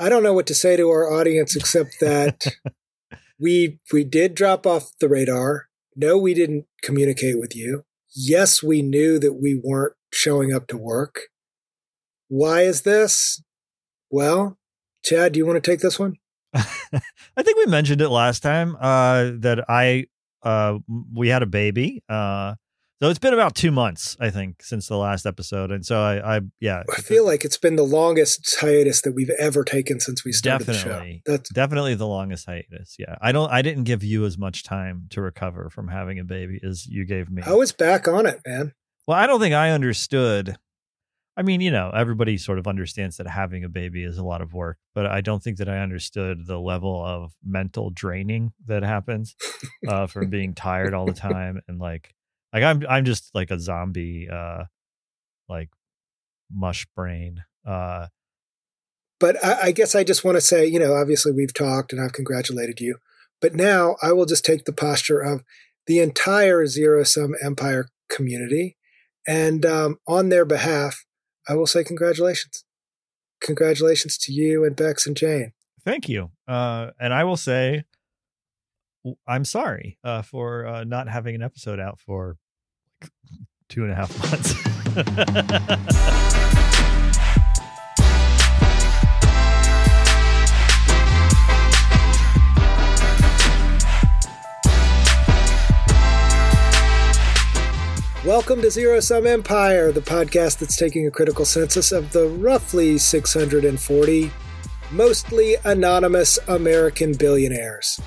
I don't know what to say to our audience except that we we did drop off the radar. No, we didn't communicate with you. Yes, we knew that we weren't showing up to work. Why is this? Well, Chad, do you want to take this one? I think we mentioned it last time uh, that I uh, we had a baby. Uh, so it's been about two months, I think, since the last episode, and so I, I yeah, I feel like it's been the longest hiatus that we've ever taken since we started definitely, the show. That's definitely the longest hiatus. Yeah, I don't, I didn't give you as much time to recover from having a baby as you gave me. I was back on it, man. Well, I don't think I understood. I mean, you know, everybody sort of understands that having a baby is a lot of work, but I don't think that I understood the level of mental draining that happens uh, from being tired all the time and like like I'm I'm just like a zombie uh like mush brain. Uh but I, I guess I just want to say, you know, obviously we've talked and I've congratulated you. But now I will just take the posture of the entire zero sum empire community. And um, on their behalf, I will say congratulations. Congratulations to you and Bex and Jane. Thank you. Uh, and I will say I'm sorry uh, for uh, not having an episode out for like two and a half months. Welcome to Zero Sum Empire, the podcast that's taking a critical census of the roughly 640 mostly anonymous American billionaires.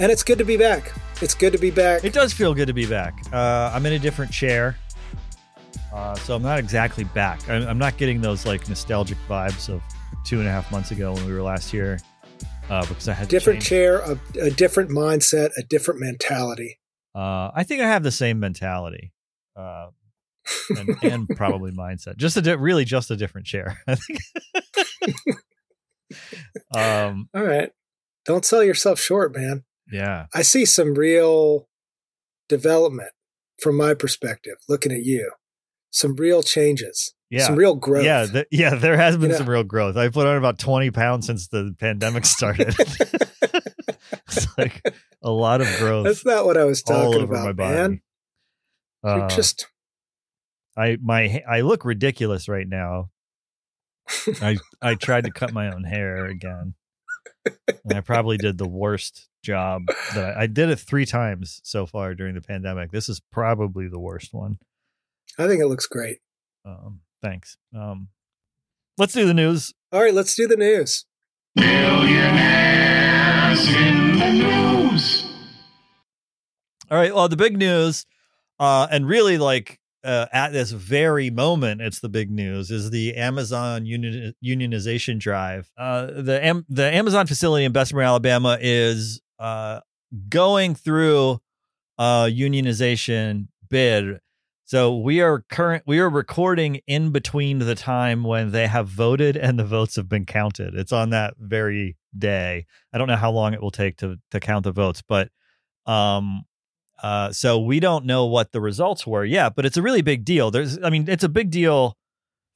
And it's good to be back. It's good to be back. It does feel good to be back. Uh, I'm in a different chair. Uh, so I'm not exactly back. I'm, I'm, not getting those like nostalgic vibes of two and a half months ago when we were last here. Uh, because I had different chair, a, a, different mindset, a different mentality. Uh, I think I have the same mentality, uh, and, and probably mindset. Just a di- really just a different chair. I think. um, All right, don't sell yourself short, man. Yeah. I see some real development from my perspective, looking at you. Some real changes. Yeah. Some real growth. Yeah. Th- yeah. There has been you some know? real growth. I put on about 20 pounds since the pandemic started. it's like a lot of growth. That's not what I was talking about, man. Uh, just. I my I look ridiculous right now. I I tried to cut my own hair again and I probably did the worst job that I, I, did it three times so far during the pandemic. This is probably the worst one. I think it looks great. Um, thanks. Um, let's do the news. All right, let's do the news. Billionaires in the news. All right. Well, the big news, uh, and really like uh, at this very moment, it's the big news is the Amazon union, unionization drive. Uh, the Am- the Amazon facility in Bessemer, Alabama, is uh, going through a unionization bid. So we are current. We are recording in between the time when they have voted and the votes have been counted. It's on that very day. I don't know how long it will take to to count the votes, but um, uh, so we don't know what the results were yet, but it's a really big deal. There's, I mean, it's a big deal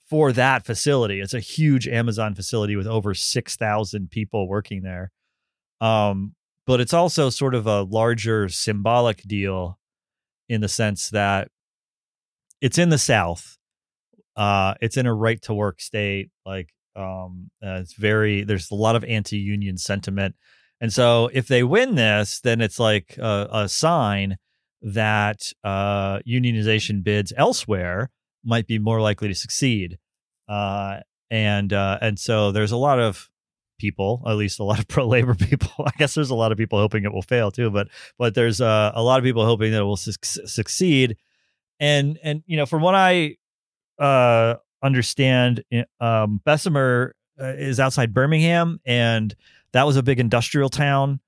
for that facility. It's a huge Amazon facility with over 6,000 people working there. Um, but it's also sort of a larger symbolic deal in the sense that it's in the South. Uh, it's in a right to work state. Like, um, uh, it's very, there's a lot of anti union sentiment. And so if they win this, then it's like a, a sign that uh, unionization bids elsewhere might be more likely to succeed. Uh, and uh, and so there's a lot of people, at least a lot of pro labor people. I guess there's a lot of people hoping it will fail too, but but there's uh, a lot of people hoping that it will su- succeed. And and you know, from what I uh, understand, um, Bessemer uh, is outside Birmingham, and that was a big industrial town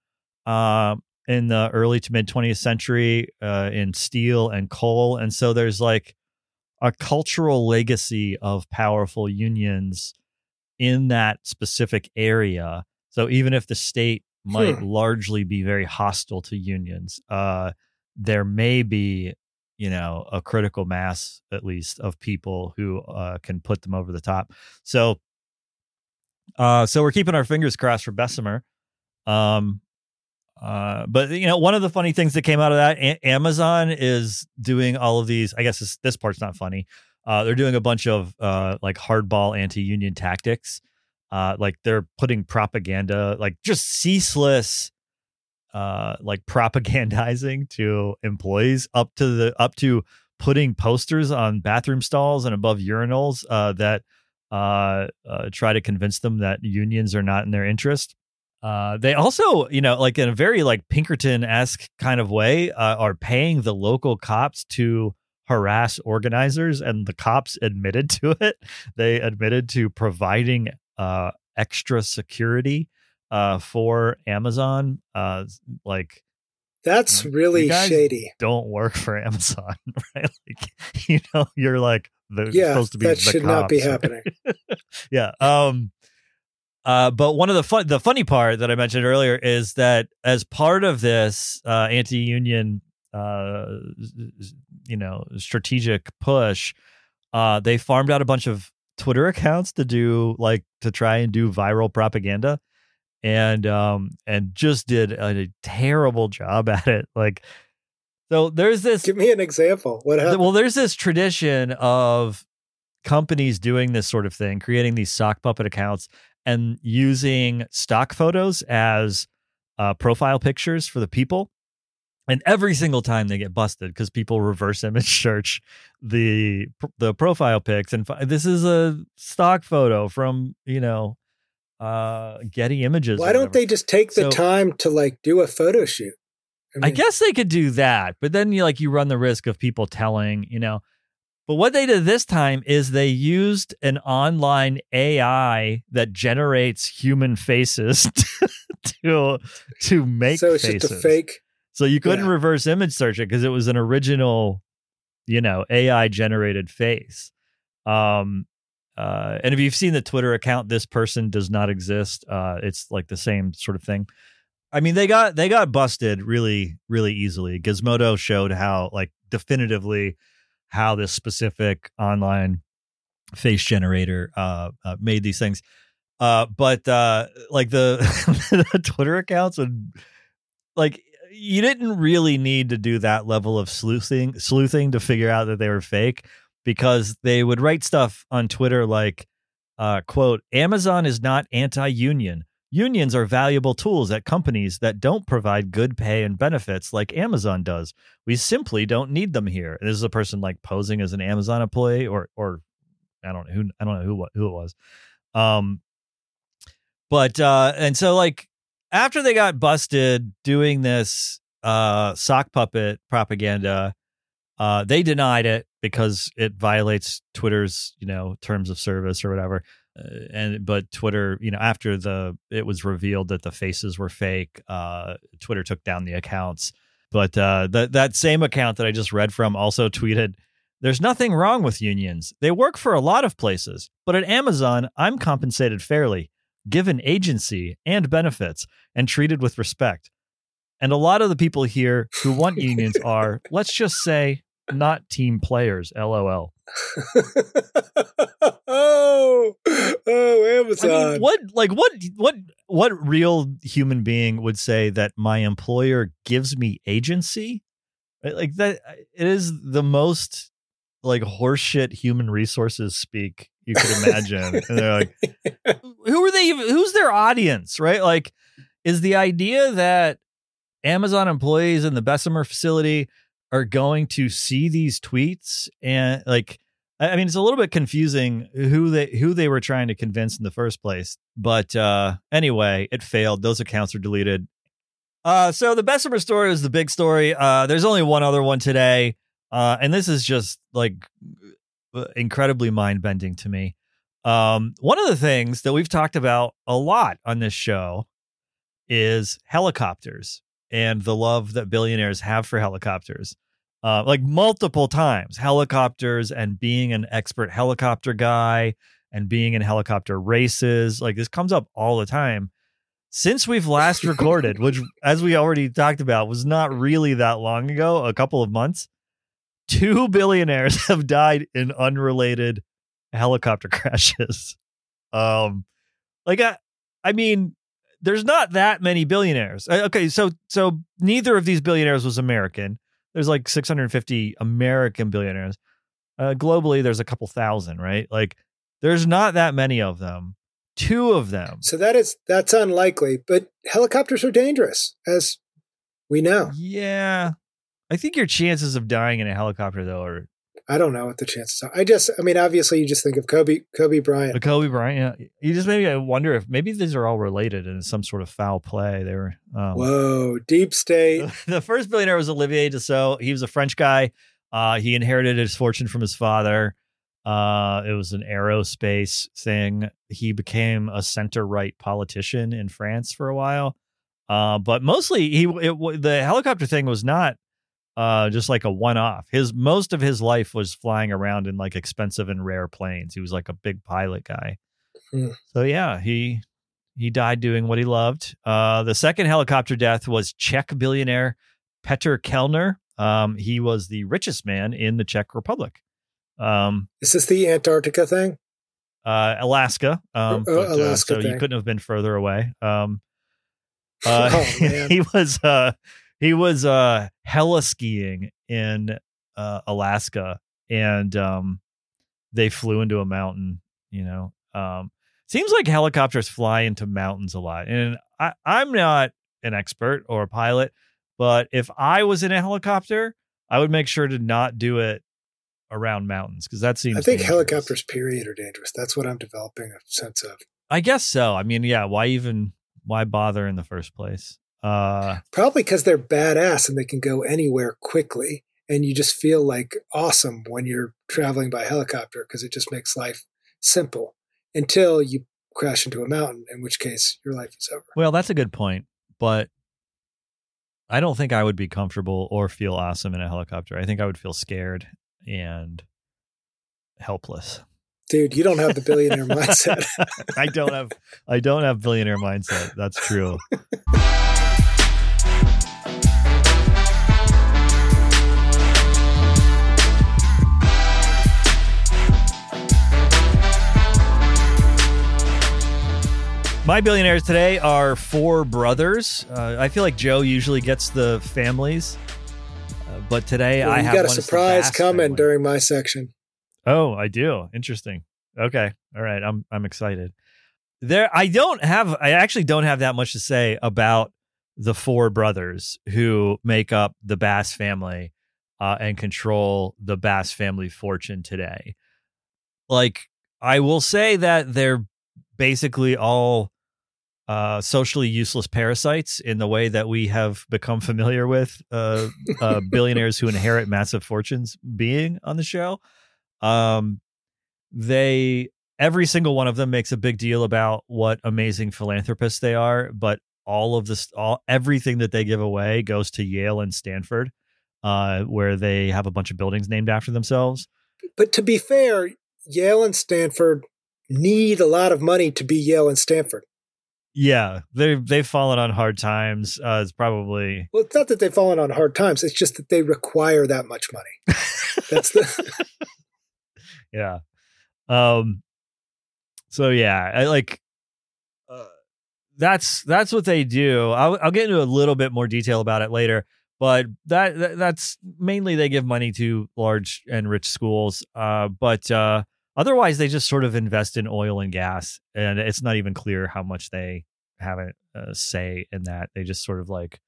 uh, in the early to mid 20th century uh, in steel and coal. And so there's like a cultural legacy of powerful unions in that specific area. So even if the state might hmm. largely be very hostile to unions, uh, there may be, you know, a critical mass at least of people who uh, can put them over the top. So Uh, so we're keeping our fingers crossed for Bessemer. Um, uh, but you know, one of the funny things that came out of that, a- Amazon is doing all of these. I guess this, this part's not funny. Uh, they're doing a bunch of uh, like hardball anti-union tactics. Uh, like they're putting propaganda, like just ceaseless, uh, like propagandizing to employees up to the up to putting posters on bathroom stalls and above urinals uh, that uh, uh, try to convince them that unions are not in their interest. Uh, they also, you know, like in a very like Pinkerton esque kind of way, uh, are paying the local cops to harass organizers, and the cops admitted to it. They admitted to providing uh, extra security uh, for Amazon. Uh, like That's really shady. don't work for Amazon, right? Like, you know, you're like the Yeah, supposed to be that should not be happening. yeah. Um uh but one of the fun the funny part that I mentioned earlier is that as part of this uh anti-union uh you know strategic push uh they farmed out a bunch of Twitter accounts to do like to try and do viral propaganda and um and just did a, terrible job at it like so there's this Give me an example. What happened? well, there's this tradition of companies doing this sort of thing, creating these sock puppet accounts and using stock photos as uh, profile pictures for the people. And every single time they get busted because people reverse image search the the profile pics and this is a stock photo from you know uh Getty Images. Why don't they just take the So- time to like do a photo shoot? I mean, guess they could do that, but then you like you run the risk of people telling, you know. But what they did this time is they used an online AI that generates human faces to to make so it's faces. just a fake. So you couldn't Yeah. reverse image search it because it was an original, you know, AI generated face. Um, uh, and if you've seen the Twitter account, this person does not exist. Uh, it's like the same sort of thing. I mean, they got they got busted really, really easily. Gizmodo showed how like definitively how this specific online face generator uh, uh made these things. Uh, but uh, like the, the Twitter accounts would like you didn't really need to do that level of sleuthing sleuthing to figure out that they were fake because they would write stuff on Twitter like uh quote Amazon is not anti-union. Unions are valuable tools at companies that don't provide good pay and benefits like Amazon does. We simply don't need them here. And this is a person like posing as an Amazon employee or or I don't know who I don't know who who it was. Um but uh and so like after they got busted doing this uh sock puppet propaganda uh they denied it because it violates twitter's you know terms of service or whatever and but twitter you know after the it was revealed that the faces were fake uh twitter took down the accounts but uh that same account that i just read from also tweeted there's nothing wrong with unions they work for a lot of places but at amazon i'm compensated fairly given agency and benefits and treated with respect. And a lot of the people here who want unions are, let's just say, not team players. LOL. Oh, oh, I Amazon. mean, what like what what what real human being would say that my employer gives me agency? Like that it is the most like horseshit human resources speak you could imagine. and they're like, who are they even who's their audience right like is the idea that amazon employees in the bessemer facility are going to see these tweets and like i mean it's a little bit confusing who they who they were trying to convince in the first place but uh anyway it failed. Those accounts are deleted. Uh so the bessemer story was the big story. Uh there's only one other one today uh and this is just like incredibly mind-bending to me. Um, one of the things that we've talked about a lot on this show is helicopters and the love that billionaires have for helicopters. Uh, like multiple times, helicopters and being an expert helicopter guy and being in helicopter races. Like this comes up all the time. Since we've last recorded, which, as we already talked about, was not really that long ago, a couple of months, two billionaires have died in unrelated helicopter crashes. Um, Like I, I mean, there's not that many billionaires. Uh, Okay, so so neither of these billionaires was American. There's like 650 American billionaires. Uh, globally, there's a couple thousand, right? Like, there's not that many of them. Two of them. So that is that's unlikely, but helicopters are dangerous, as we know. Yeah, I think your chances of dying in a helicopter though are I don't know what the chances are. I just, I mean, obviously, you just think of Kobe, Kobe Bryant. the Kobe Bryant. Yeah, you just maybe I wonder if maybe these are all related in some sort of foul play. They were. Um, Whoa, deep state. the first billionaire was Olivier Dassault. He was a French guy. Uh, he inherited his fortune from his father. Uh, it was an aerospace thing. He became a center right politician in France for a while. Uh, but mostly he it, the helicopter thing was not uh, just like a one off. His most of his life was flying around in like expensive and rare planes. He was like a big pilot guy. Hmm. So yeah, he he died doing what he loved. Uh, the second helicopter death was Czech billionaire Petr Kellner. Um, he was the richest man in the Czech Republic. Um, Is this the Antarctica thing? uh, Alaska. Um, Oh, but, uh, Alaska so you couldn't have been further away. Um, uh, Oh, he was uh, he was uh, heli-skiing in uh, Alaska, and um, they flew into a mountain. You know, um, seems like helicopters fly into mountains a lot, and I, I'm not an expert or a pilot, but if I was in a helicopter, I would make sure to not do it around mountains because that seems. I think dangerous. helicopters, period, are dangerous. That's what I'm developing a sense of. I guess so. I mean, yeah. Why even? Why bother in the first place? Uh, Probably because they're badass and they can go anywhere quickly. And you just feel like awesome when you're traveling by helicopter because it just makes life simple until you crash into a mountain, in which case your life is over. well, that's a good point, but I don't think I would be comfortable or feel awesome in a helicopter. I think I would feel scared and helpless. Dude, you don't have the billionaire mindset. I don't have. I don't have billionaire mindset. That's true. My billionaires today are four brothers. Uh, I feel like Joe usually gets the families, uh, but today Well, I have got a surprise coming family. during my section. Oh, I do. Interesting. Okay. All right. I'm I'm excited. There I don't have I actually don't have that much to say about the four brothers who make up the Bass family uh, and control the Bass family fortune today. Like I will say that they're basically all uh, socially useless parasites in the way that we have become familiar with uh, uh, billionaires who inherit massive fortunes being on the show. Um, they every single one of them makes a big deal about what amazing philanthropists they are, but all of this, all everything that they give away goes to Yale and Stanford, uh, where they have a bunch of buildings named after themselves. But to be fair, Yale and Stanford need a lot of money to be Yale and Stanford. Yeah, they they've fallen on hard times. Uh, it's probably Well, it's not that they've fallen on hard times. It's just that they require that much money. That's the yeah. Um. So yeah, I like. Uh, that's that's what they do. I'll I'll get into a little bit more detail about it later, but that, that that's mainly they give money to large and rich schools. Uh, but uh, otherwise they just sort of invest in oil and gas, and it's not even clear how much they have a, say in that. They just sort of like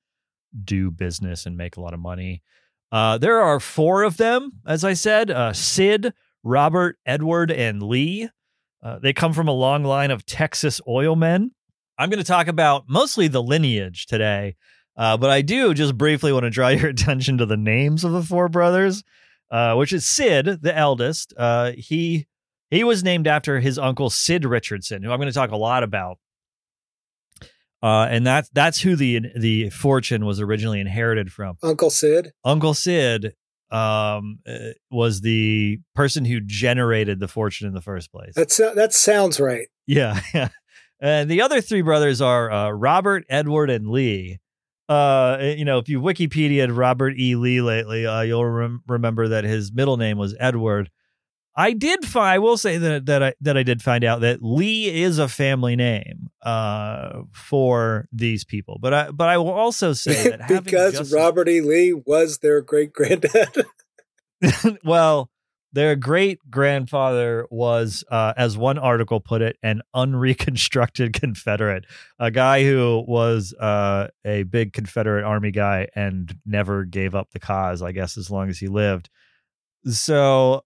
do business and make a lot of money. Uh, there are four of them, as I said. Uh, Sid, Robert, Edward, and Lee. Uh, they come from a long line of Texas oil men. I'm going to talk about mostly the lineage today, uh, but I do just briefly want to draw your attention to the names of the four brothers, uh, which is Sid, the eldest. He he was named after his uncle Sid Richardson, who I'm going to talk a lot about. Uh, and that's that's who the the fortune was originally inherited from. Uncle Sid. Uncle Sid um, uh, was the person who generated the fortune in the first place. That's that sounds right. Yeah. And the other three brothers are uh, Robert, Edward, and Lee. Uh, you know, if you Wikipedia'd Robert E. Lee lately, uh, you'll rem- remember that his middle name was Edward. I did find. I will say that that I that I did find out that Lee is a family name uh, for these people. But I but I will also say that because Robert E. Lee was their great granddad. well, their great grandfather was, uh, as one article put it, an unreconstructed Confederate, a guy who was uh, a big Confederate Army guy and never gave up the cause. I guess as long as he lived. So,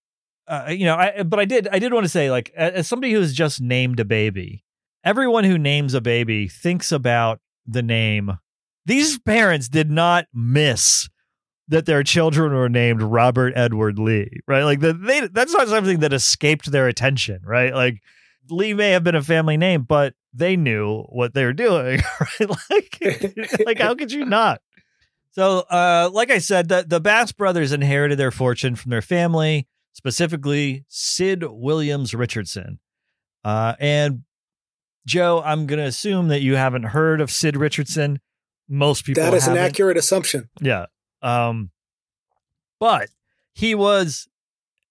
uh, you know, I but I did I did want to say, like, as somebody who's just named a baby, everyone who names a baby thinks about the name. These parents did not miss that their children were named Robert Edward Lee, right? Like that they that's not something that escaped their attention, right? Like Lee may have been a family name, but they knew what they were doing, right? Like like how could you not? So, uh, like I said, the, the Bass brothers inherited their fortune from their family, specifically Sid Williams Richardson. Uh, and Joe, I'm going to assume that you haven't heard of Sid Richardson. Most people That is haven't. an accurate assumption. Yeah. Um, but he was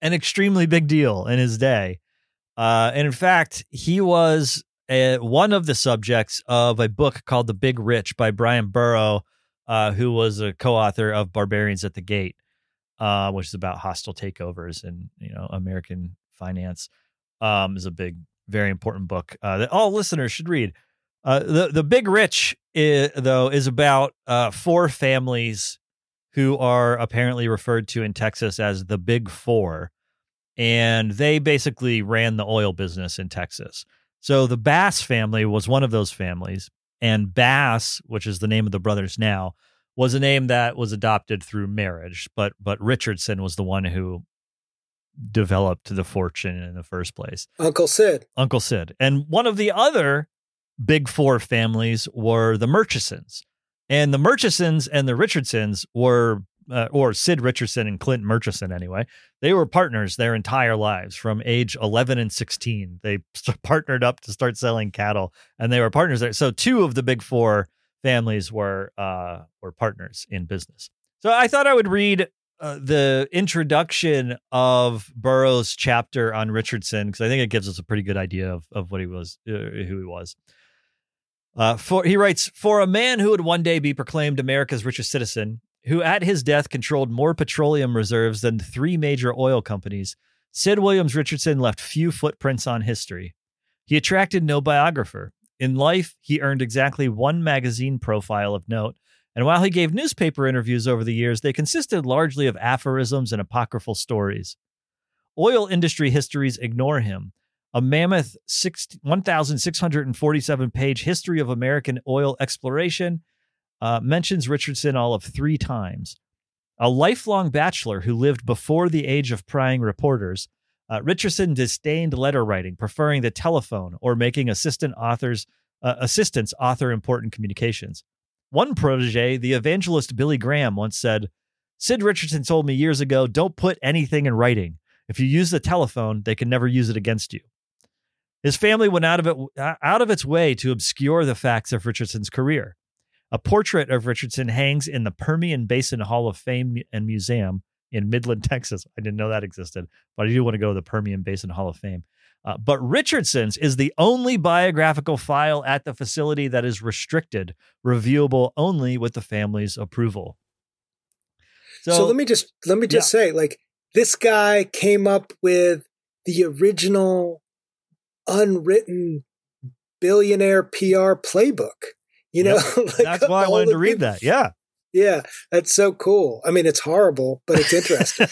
an extremely big deal in his day. Uh, and in fact, he was a, one of the subjects of a book called The Big Rich by Bryan Burrough, uh, who was a co-author of Barbarians at the Gate, uh, which is about hostile takeovers and you know American finance. Um, is a big, very important book uh, that all listeners should read. Uh, the the Big Rich, is, though, is about uh, four families who are apparently referred to in Texas as the Big Four. And they basically ran the oil business in Texas. So the Bass family was one of those families. And Bass, which is the name of the brothers now, was a name that was adopted through marriage. But but Richardson was the one who developed the fortune in the first place. Uncle Sid. Uncle Sid. And one of the other big four families were the Murchisons. And the Murchisons and the Richardsons were, uh, or Sid Richardson and Clint Murchison anyway, they were partners their entire lives from age 11 and 16. They partnered up to start selling cattle and they were partners there. So two of the big four families were, uh, were partners in business. So I thought I would read uh, the introduction of Burrough's chapter on Richardson because I think it gives us a pretty good idea of, of what he was, uh, who he was. Uh, for he writes, for a man who would one day be proclaimed America's richest citizen, who at his death controlled more petroleum reserves than three major oil companies, Sid Williams Richardson left few footprints on history. He attracted no biographer. In life, he earned exactly one magazine profile of note, and while he gave newspaper interviews over the years, they consisted largely of aphorisms and apocryphal stories. Oil industry histories ignore him, a mammoth 1,647 page history of American oil exploration uh, mentions Richardson all of three times. A lifelong bachelor who lived before the age of prying reporters, uh, Richardson disdained letter writing, preferring the telephone or making assistant authors uh, assistants author important communications. One protege, the evangelist Billy Graham, once said, "Sid Richardson told me years ago, don't put anything in writing. If you use the telephone, they can never use it against you." His family went out of it out of its way to obscure the facts of Richardson's career. A portrait of Richardson hangs in the Permian Basin Hall of Fame and Museum in Midland, Texas. I didn't know that existed, but I do want to go to the Permian Basin Hall of Fame. Uh, but Richardson's is the only biographical file at the facility that is restricted, reviewable only with the family's approval. So, so let me just let me just yeah. say, like this guy came up with the original unwritten billionaire PR playbook. You know, yep. like that's why I wanted to read that. Yeah. Yeah, that's so cool. I mean, it's horrible, but it's interesting.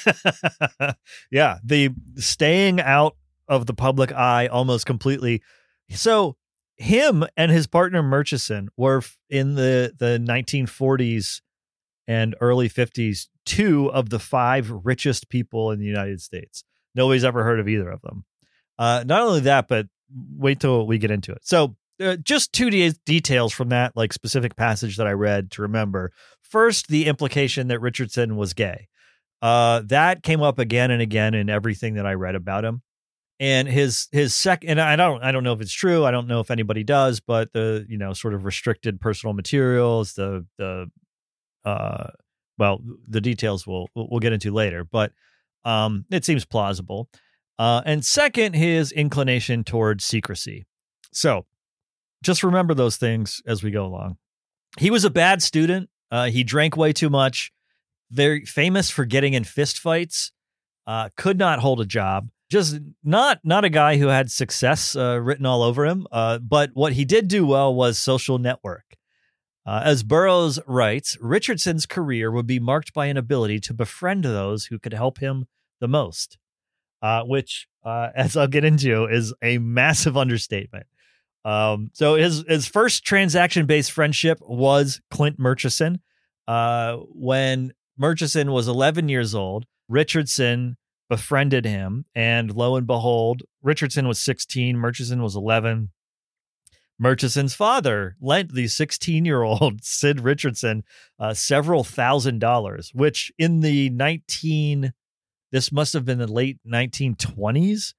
yeah, the staying out of the public eye almost completely. So him and his partner Murchison were in the the 1940s and early 50s two of the five richest people in the United States. Nobody's ever heard of either of them. Uh, not only that, but wait till we get into it. So uh, just two de- details from that like specific passage that I read to remember. First, the implication that Richardson was gay. Uh, that came up again and again in everything that I read about him. And his his second, and I don't I don't know if it's true. I don't know if anybody does, but the you know sort of restricted personal materials, the the uh, well, the details we'll we'll get into later, but um, it seems plausible. Uh, and second, his inclination towards secrecy. So just remember those things as we go along. He was a bad student. Uh, he drank way too much. Very famous for getting in fistfights. Uh, could not hold a job. Just not not a guy who had success uh, written all over him. Uh, but what he did do well was social network. Uh, as Burroughs writes, Richardson's career would be marked by an ability to befriend those who could help him the most, uh, which, as I'll get into, is a massive understatement. Um, so his his first transaction based friendship was Clint Murchison. Uh, when Murchison was 11 years old, Richardson befriended him, and lo and behold, Richardson was 16, Murchison was 11. Murchison's father lent the 16 year old Sid Richardson uh, several thousand dollars, which in the 19 this must have been the late 1920s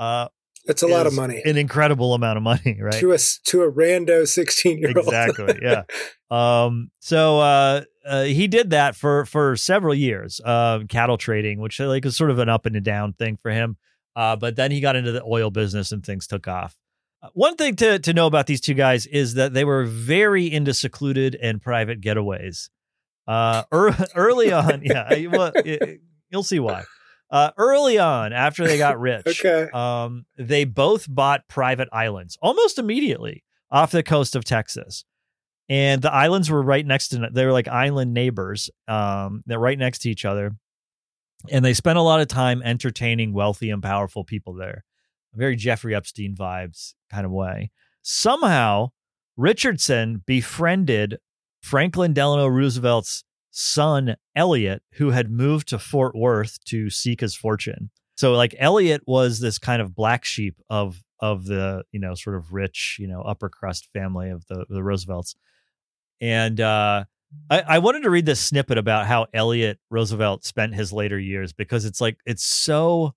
uh, that's a lot of money. An incredible amount of money, right? To a to a rando sixteen year old. Exactly. Yeah. um. So uh, uh, he did that for for several years. Uh, cattle trading, which like was sort of an up and a down thing for him. Uh, but then he got into the oil business and things took off. Uh, one thing to to know about these two guys is that they were very into secluded and private getaways. Uh, early on, yeah, well, it, you'll see why. Uh, early on, after they got rich, okay. um, they both bought private islands almost immediately off the coast of Texas. And the islands were right next to they were like island neighbors. Um, they're right next to each other. And they spent a lot of time entertaining wealthy and powerful people there. Very Jeffrey Epstein vibes kind of way. Somehow, Richardson befriended Franklin Delano Roosevelt's son Elliott, who had moved to Fort Worth to seek his fortune. So like Elliott was this kind of black sheep of of the you know sort of rich you know upper crust family of the the Roosevelts, and uh, I, I wanted to read this snippet about how Elliott Roosevelt spent his later years because it's like it's so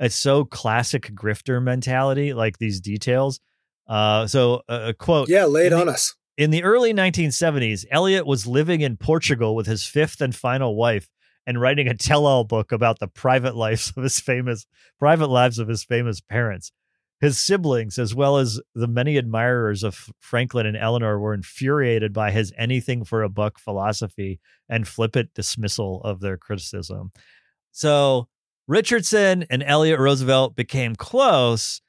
it's so classic grifter mentality like these details. Uh, so a, a quote. Yeah, lay it on us. In the early 1970s, Elliott was living in Portugal with his fifth and final wife and writing a tell-all book about the private lives of his famous private lives of his famous parents. His siblings, as well as the many admirers of Franklin and Eleanor, were infuriated by his anything for a buck philosophy and flippant dismissal of their criticism. So Richardson and Elliott Roosevelt became close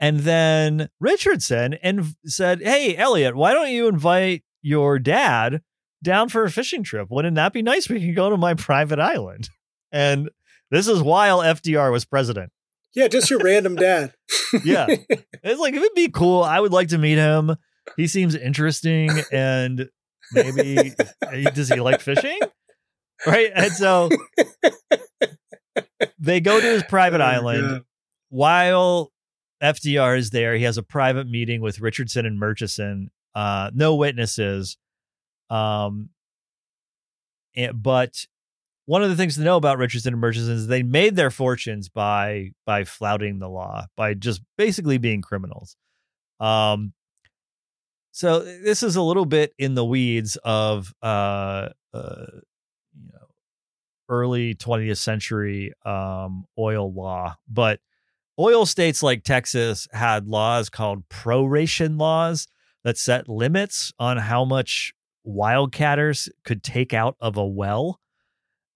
and then Richardson and said, "Hey, Elliott, why don't you invite your dad down for a fishing trip? Wouldn't that be nice? We can go to my private island." And this is while FDR was president. Yeah, just your random dad. yeah, it's like it would be cool. I would like to meet him. He seems interesting, and maybe eh, does he like fishing? Right, and so they go to his private oh, island. God. While FDR is there. He has a private meeting with Richardson and Murchison. Uh, no witnesses. Um, and, but one of the things to know about Richardson and Murchison is they made their fortunes by by flouting the law, by just basically being criminals. Um, so this is a little bit in the weeds of uh, uh you know early 20th century um oil law, but oil states like Texas had laws called proration laws that set limits on how much wildcatters could take out of a well.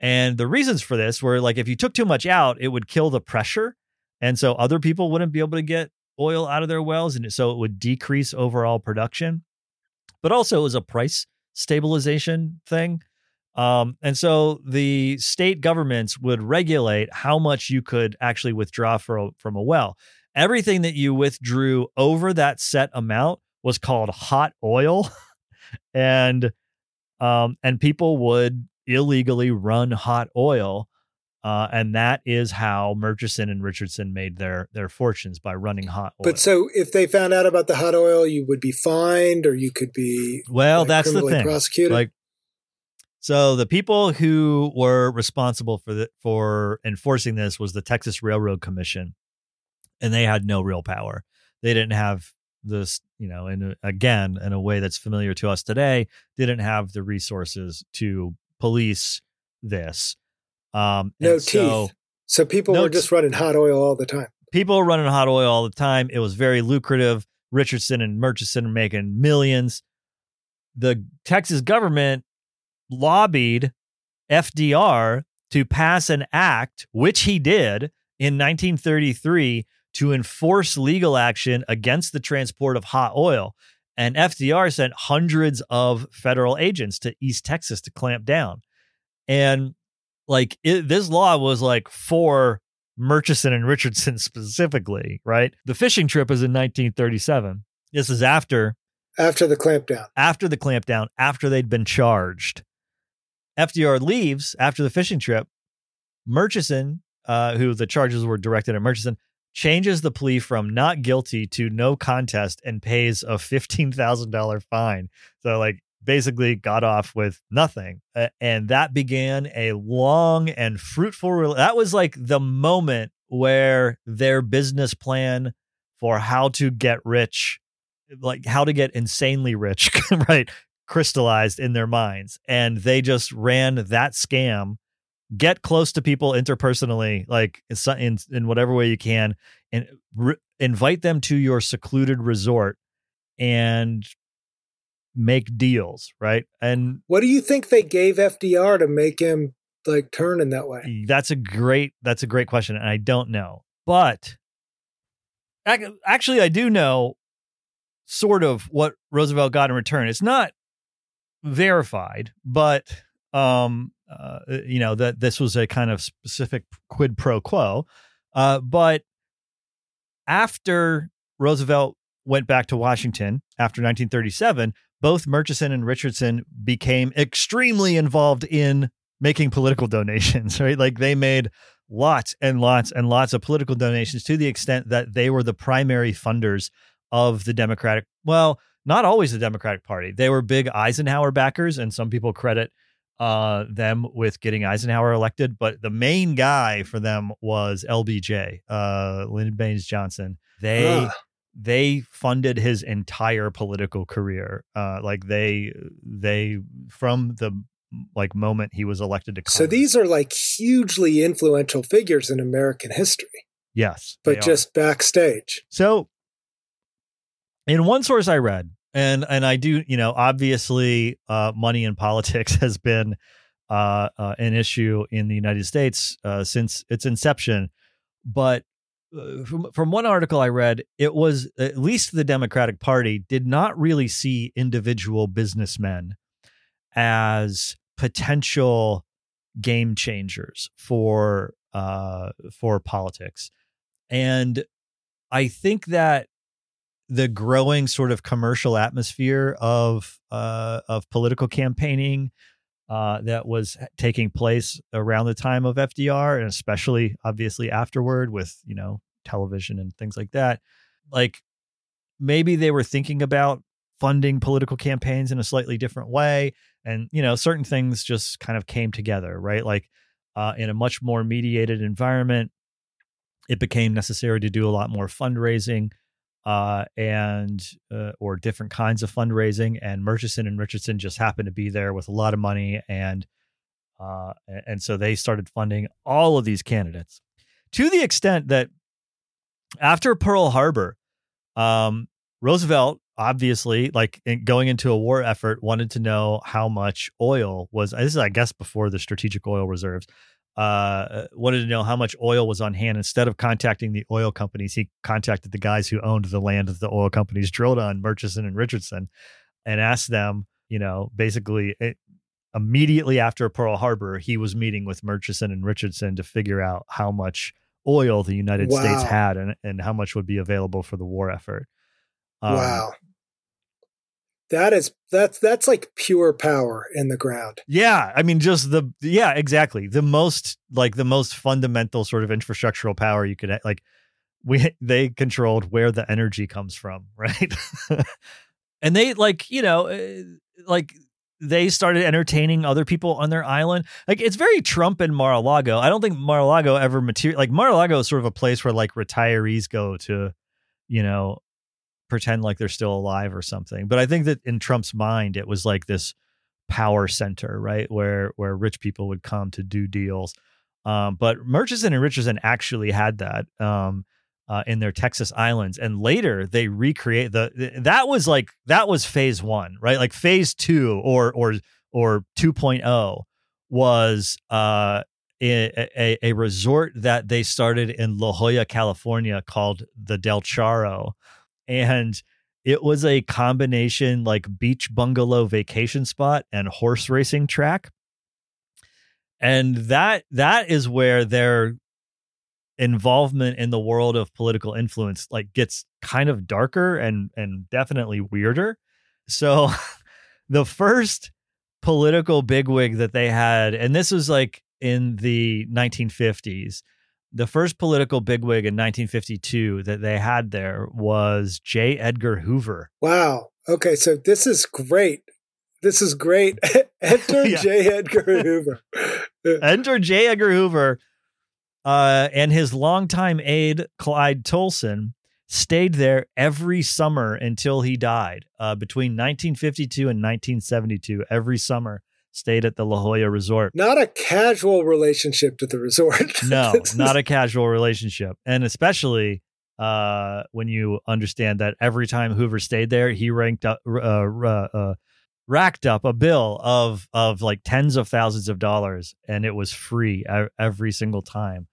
And the reasons for this were like if you took too much out, it would kill the pressure. And so other people wouldn't be able to get oil out of their wells. And so it would decrease overall production. But also it was a price stabilization thing. Um, and so the state governments would regulate how much you could actually withdraw for, from a well. Everything that you withdrew over that set amount was called hot oil, and um, and people would illegally run hot oil, uh, and that is how Murchison and Richardson made their their fortunes by running hot oil. But so, if they found out about the hot oil, you would be fined, or you could be well. Like, that's the thing. Prosecuted. Like so the people who were responsible for the, for enforcing this was the Texas Railroad Commission, and they had no real power. They didn't have this, you know, and again, in a way that's familiar to us today, didn't have the resources to police this. Um, no teeth. So, So people were Notes- just running hot oil all the time. people were running hot oil all the time. It was very lucrative. Richardson and Murchison are making millions. The Texas government lobbied FDR to pass an act, which he did in 1933 to enforce legal action against the transport of hot oil. And FDR sent hundreds of federal agents to East Texas to clamp down. And like it, this law was like for Murchison and Richardson specifically, right? The fishing trip is in 1937. This is after After the clampdown. after the clampdown, after they'd been charged. FDR leaves after the fishing trip. Murchison, uh, who the charges were directed at Murchison, changes the plea from not guilty to no contest and pays a $15,000 fine. So, like, basically got off with nothing. Uh, and that began a long and fruitful, rel- that was like the moment where their business plan for how to get rich, like how to get insanely rich, right, crystallized in their minds. And they just ran that scam get close to people interpersonally, like in in, whatever way you can, and re- invite them to your secluded resort and make deals, right? And What do you think they gave FDR to make him like turn in that way? that's a great that's a great question, and I don't know, but actually, I do know sort of what Roosevelt got in return. It's not verified, but um, uh, you know that this was a kind of specific quid pro quo. Uh, but after Roosevelt went back to Washington after 1937, both Murchison and Richardson became extremely involved in making political donations. Right, like they made lots and lots and lots of political donations to the extent that they were the primary funders of the Democratic. Well, not always the Democratic Party. They were big Eisenhower backers, and some people credit uh, them with getting Eisenhower elected. But the main guy for them was LBJ, uh, Lyndon Baines Johnson. They Ah. they funded his entire political career. Uh, like they they from the like moment he was elected to Congress. So these are like hugely influential figures in American history, yes, but they are. just backstage. So, in one source I read, and and I do, you know, obviously, uh, money in politics has been uh, uh, an issue in the United States uh, since its inception. But uh, from from one article I read, it was at least the Democratic Party did not really see individual businessmen as potential game changers for uh, for politics, and I think that the growing sort of commercial atmosphere of uh, of political campaigning uh, that was taking place around the time of FDR, and especially obviously afterward with you know television and things like that. Like maybe they were thinking about funding political campaigns in a slightly different way, and you know certain things just kind of came together, right? Like uh, in a much more mediated environment, it became necessary to do a lot more fundraising uh, and uh, or different kinds of fundraising. And Murchison and Richardson just happened to be there with a lot of money, and uh, and so they started funding all of these candidates to the extent that after Pearl Harbor, um, Roosevelt obviously like in going into a war effort wanted to know how much oil was this is i guess before the strategic oil reserves uh wanted to know how much oil was on hand instead of contacting the oil companies he contacted the guys who owned the land that the oil companies drilled on murchison and richardson and asked them you know basically it, immediately after pearl harbor he was meeting with murchison and richardson to figure out how much oil the united Wow. states had and, and how much would be available for the war effort Um, wow. That is that's that's like pure power in the ground. Yeah, I mean, just the yeah, exactly. The most like the most fundamental sort of infrastructural power you could like. We they controlled where the energy comes from, right? and they like you know uh, like they started entertaining other people on their island. Like it's very Trump and Mar-a-Lago. I don't think Mar-a-Lago ever material like Mar-a-Lago is sort of a place where like retirees go to, you know, pretend like they're still alive or something. But I think that in Trump's mind, it was like this power center, right? Where where rich people would come to do deals. Um, but Murchison and Richardson actually had that um, uh, in their Texas islands, and later they recreate the. That was like that was phase one, right? Like phase two or or or 2.0 was uh, a, a, a resort that they started in La Jolla, California, called the Del Charro, and it was a combination like beach bungalow vacation spot and horse racing track. And that that is where their involvement in the world of political influence like gets kind of darker and and definitely weirder. So the first political bigwig that they had and this was like in the 1950s the first political bigwig in 1952 that they had there was J. Edgar Hoover. Wow. Okay, so this is great. This is great. Enter yeah. J. Edgar Hoover. Enter J. Edgar Hoover uh, and his longtime aide, Clyde Tolson, stayed there every summer until he died uh, between 1952 and 1972, every summer stayed at the La Jolla Resort. Not a casual relationship to the resort. no, not a casual relationship. And especially uh, when you understand that every time Hoover stayed there, he ranked up, uh, uh, racked up a bill of of like tens of thousands of dollars, and it was free every single time.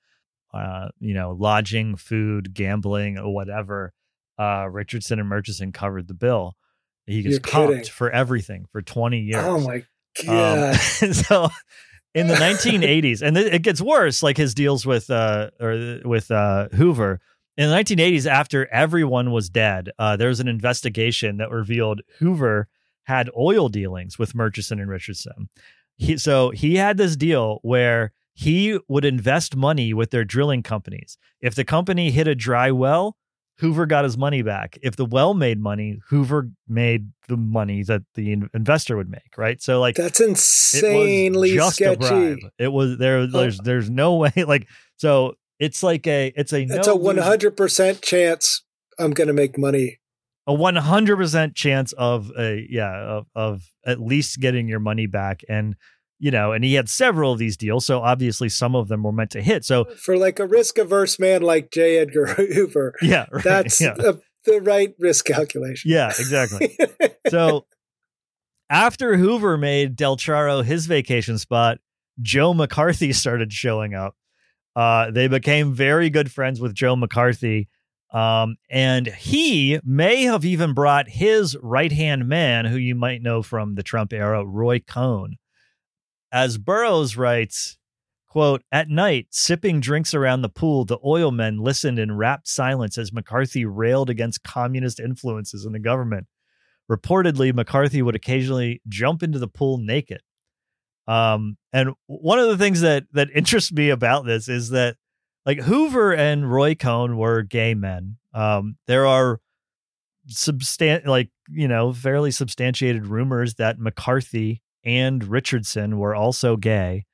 Uh, you know, lodging, food, gambling, or whatever. Uh, Richardson and Murchison covered the bill. He gets comped for everything for 20 years. Oh my um, so in the 1980s, and it gets worse, like his deals with uh or with uh Hoover. In the 1980s, after everyone was dead, uh, there was an investigation that revealed Hoover had oil dealings with Murchison and Richardson. He, so he had this deal where he would invest money with their drilling companies. If the company hit a dry well, Hoover got his money back. If the well made money, Hoover made the money that the investor would make. Right. So like that's insanely just sketchy. It was there. Oh. There's there's no way. Like so, it's like a it's a it's no a one hundred percent chance I'm going to make money. A one hundred percent chance of a yeah of of at least getting your money back and you know, and he had several of these deals. So obviously some of them were meant to hit. So for like a risk averse man like J. Edgar Hoover, yeah, right, that's yeah. A, the right risk calculation. Yeah, exactly. so after Hoover made Del Charro his vacation spot, Joe McCarthy started showing up. Uh, they became very good friends with Joe McCarthy. Um, and he may have even brought his right hand man, who you might know from the Trump era, Roy Cohn. As Burroughs writes, quote, at night, sipping drinks around the pool, the oil men listened in rapt silence as McCarthy railed against communist influences in the government. Reportedly, McCarthy would occasionally jump into the pool naked. Um, and one of the things that that interests me about this is that like Hoover and Roy Cohn were gay men. Um, there are substan like you know fairly substantiated rumors that McCarthy and Richardson were also gay.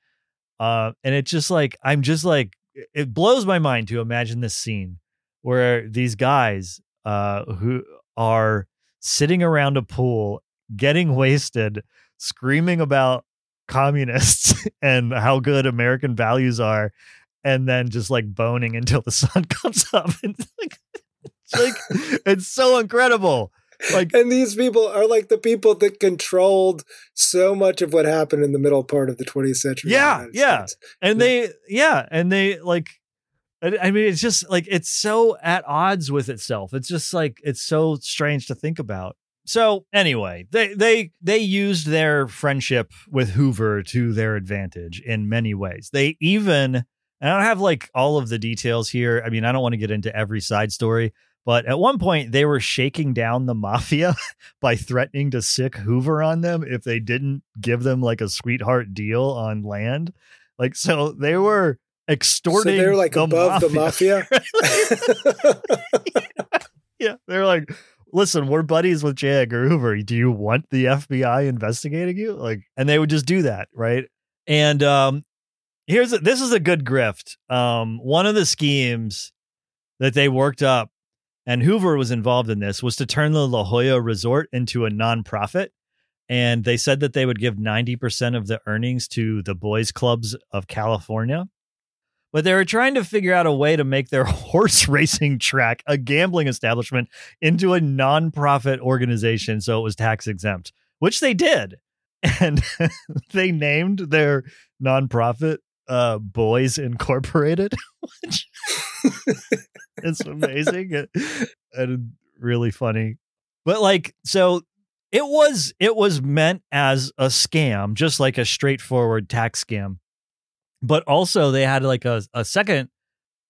Uh, and it just like I'm just like it blows my mind to imagine this scene where these guys uh, who are sitting around a pool, getting wasted, screaming about communists and how good American values are, and then just like boning until the sun comes up. It's like it's so incredible like and these people are like the people that controlled so much of what happened in the middle part of the 20th century yeah yeah States. and they yeah and they like i mean it's just like it's so at odds with itself it's just like it's so strange to think about so anyway they they they used their friendship with hoover to their advantage in many ways they even and I don't have like all of the details here. I mean, I don't want to get into every side story, but at one point, they were shaking down the mafia by threatening to sic Hoover on them if they didn't give them like a sweetheart deal on land. Like, so they were extorting. So they're like the above mafia. the mafia. yeah, they're like, listen, we're buddies with J. Edgar Hoover. Do you want the FBI investigating you? Like, and they would just do that, right? And um, here's a, this is a good grift. Um, one of the schemes that they worked up and Hoover was involved in this, was to turn the La Jolla Resort into a nonprofit. And they said that they would give 90% of the earnings to the boys' clubs of California. but they were trying to figure out a way to make their horse racing track, a gambling establishment, into a nonprofit organization so it was tax exempt, which they did. And they named their nonprofit uh, Boys Incorporated, which is amazing and really funny. But like, so it was it was meant as a scam, just like a straightforward tax scam. But also they had like a, a second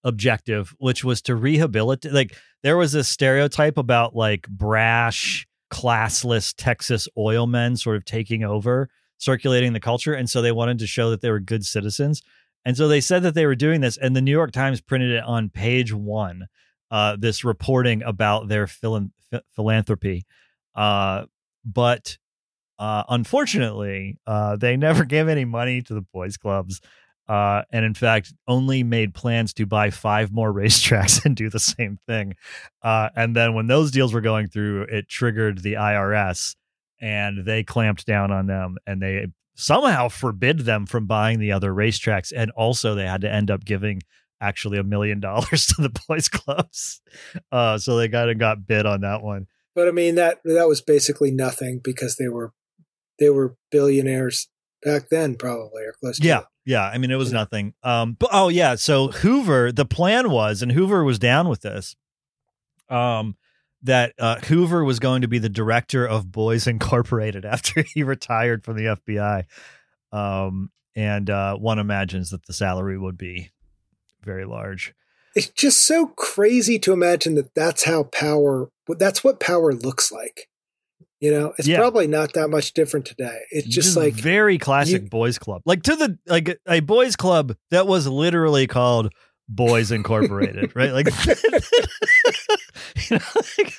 objective, which was to rehabilitate like there was a stereotype about like brash, classless Texas oil men sort of taking over, circulating the culture. And so they wanted to show that they were good citizens. And so they said that they were doing this, and the New York Times printed it on page one. Uh, this reporting about their phil- philanthropy, uh, but uh, unfortunately, uh, they never gave any money to the boys' clubs, uh, and in fact, only made plans to buy five more racetracks and do the same thing. Uh, and then when those deals were going through, it triggered the IRS, and they clamped down on them, and they somehow forbid them from buying the other racetracks. And also, they had to end up giving actually a million dollars to the boys' clubs. Uh, so they kind of got bid on that one. But I mean that that was basically nothing because they were they were billionaires back then, probably or close. Yeah, to yeah. I mean, it was nothing. Um, but oh yeah, so Hoover, the plan was, and Hoover was down with this. Um, that uh, Hoover was going to be the director of Boys Incorporated after he retired from the FBI. Um, and uh, one imagines that the salary would be very large. It's just so crazy to imagine that that's how power, that's what power looks like. You know, it's Yeah. probably not that much different today. It's just like, very classic you- boys club, like to the like a boys club that was literally called Boys Incorporated, right? Like, you know, like-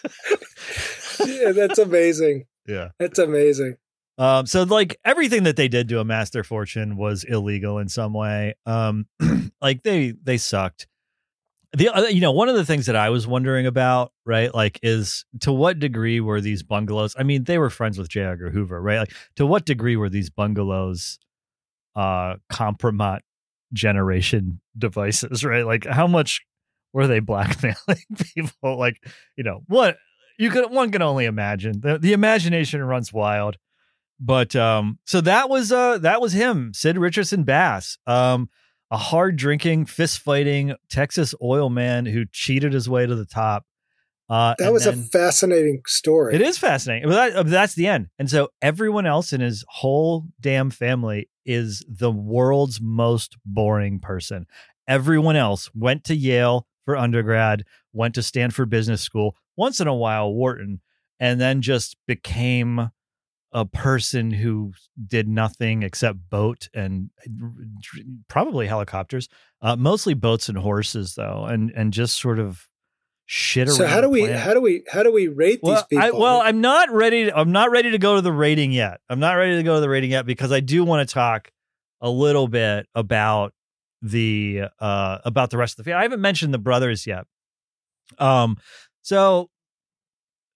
yeah, that's amazing. yeah. That's amazing. Um, so like everything that they did to amass their fortune was illegal in some way. Um, like they they sucked. The other, you know, one of the things that I was wondering about, right, like, is to what degree were these bungalows? I mean, they were friends with J. Edgar Hoover, right? Like, to what degree were these bungalows, uh, compromat generation devices, right? Like, how much were they blackmailing people? Like, you know, what you could one can only imagine. The the imagination runs wild. But um, so that was uh that was him, Sid Richardson Bass. Um, a hard drinking, fist fighting Texas oil man who cheated his way to the top. Uh, That was a fascinating story. it is fascinating. But that, that's the end. And so everyone else in his whole damn family is the world's most boring person. Everyone else went to Yale for undergrad, went to Stanford Business School, once in a while Wharton, and then just became a person who did nothing except boat and probably helicopters, uh, mostly boats and horses though, and and just sort of shit around. So how do we how do we how do we rate these people? I, well, I'm not ready. To, I'm not ready to go to the rating yet. I'm not ready to go to the rating yet because I do want to talk a little bit about the uh about the rest of the family. I haven't mentioned the brothers yet. Um, so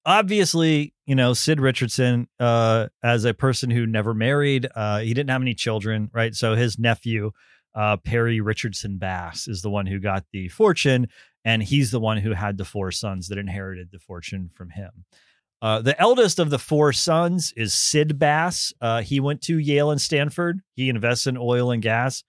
obviously, you know, Sid Richardson, uh, as a person who never married, uh, he didn't have any children, right? So his nephew, uh, Perry Richardson Bass, is the one who got the fortune, and he's the one who had the four sons that inherited the fortune from him. Uh, the eldest of the four sons is Sid Bass. Uh, he went to Yale and Stanford. He invests in oil and gas.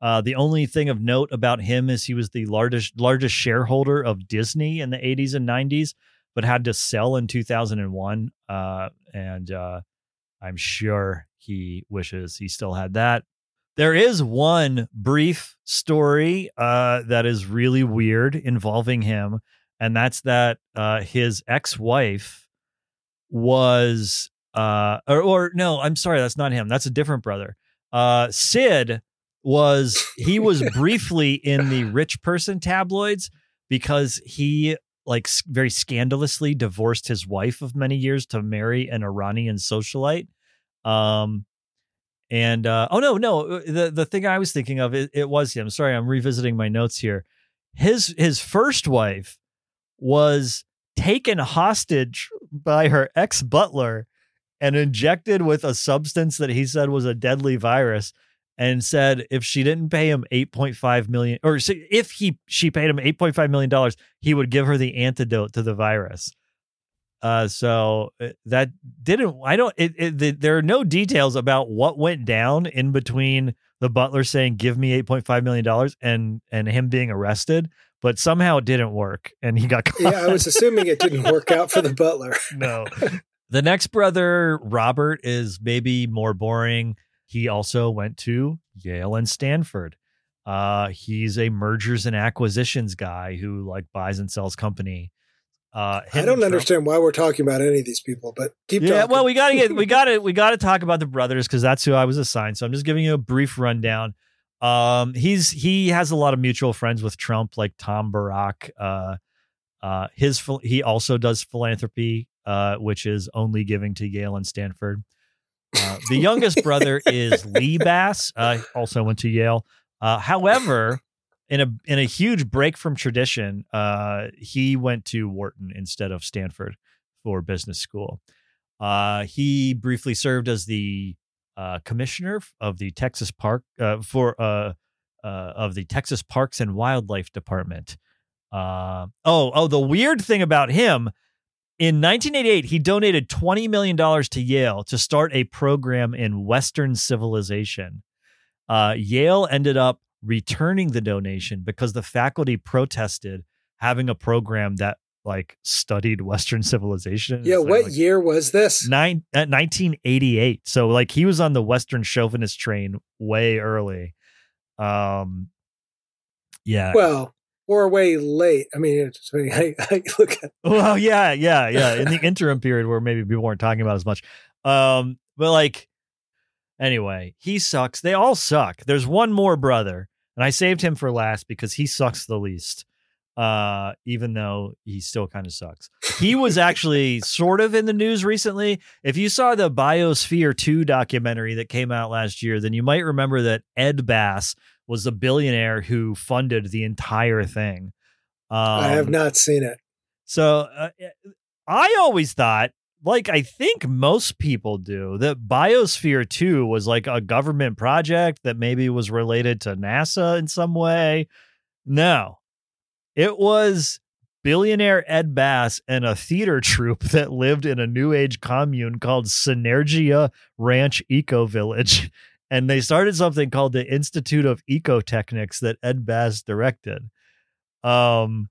Uh, the only thing of note about him is he was the largest largest shareholder of Disney in the 80s and 90s, but had to sell in 2001. Uh, and uh, I'm sure he wishes he still had that. There is one brief story uh, that is really weird involving him, and that's that uh, his ex-wife was, uh, or, or no, I'm sorry, that's not him. That's a different brother. Uh, Sid was he was briefly in the rich person tabloids because he like very scandalously divorced his wife of many years to marry an Iranian socialite. Um, and uh, oh no, no, uh, the the thing I was thinking of it, it was him. Sorry, I'm revisiting my notes here. His his first wife was taken hostage by her ex butler and injected with a substance that he said was a deadly virus and said if she didn't pay him 8.5 million or if he she paid him 8.5 million dollars he would give her the antidote to the virus uh so uh, that didn't i don't it, it the, there are no details about what went down in between the butler saying give me 8.5 million dollars and and him being arrested but somehow it didn't work and he got caught. yeah i was assuming it didn't work out for the butler no the next brother robert is maybe more boring he also went to Yale and Stanford. Uh, he's a mergers and acquisitions guy who like buys and sells company. Uh, I don't understand why we're talking about any of these people, but keep yeah. Talking. Well, we gotta get we gotta we gotta talk about the brothers because that's who I was assigned. So I'm just giving you a brief rundown. Um, he's he has a lot of mutual friends with Trump, like Tom Barrack. Uh, uh, his he also does philanthropy, uh, which is only giving to Yale and Stanford. Uh, the youngest brother is Lee Bass, uh, also went to Yale. Uh, however, in a in a huge break from tradition, uh, he went to Wharton instead of Stanford for business school. Uh, he briefly served as the uh, commissioner of the Texas Park for of the Texas Parks and Wildlife Department. oh, oh, the weird thing about him in 1988, he donated $20 million to Yale to start a program in Western civilization. Uh, Yale ended up returning the donation because the faculty protested having a program that like studied Western civilization. Yeah, what like, year was this? Nine, uh, 1988. So like he was on the Western chauvinist train way early. Um, yeah. Well, or way late. I mean, it's, I, I look at. Well, yeah, yeah, yeah. In the interim period where maybe people weren't talking about as much. Um, but like, anyway, he sucks. They all suck. There's one more brother, and I saved him for last because he sucks the least. Uh, even though he still kind of sucks. He was actually sort of in the news recently. If you saw the Biosphere 2 documentary that came out last year, then you might remember that Ed Bass was the billionaire who funded the entire thing. Um, I have um, not seen it. So uh, I always thought, like I think most people do, that Biosphere 2 was like a government project that maybe was related to NASA in some way. No, it was billionaire Ed Bass and a theater troupe that lived in a new age commune called Synergia Ranch Eco Village and they started something called the Institute of Ecotechnics that Ed Bass directed. Um,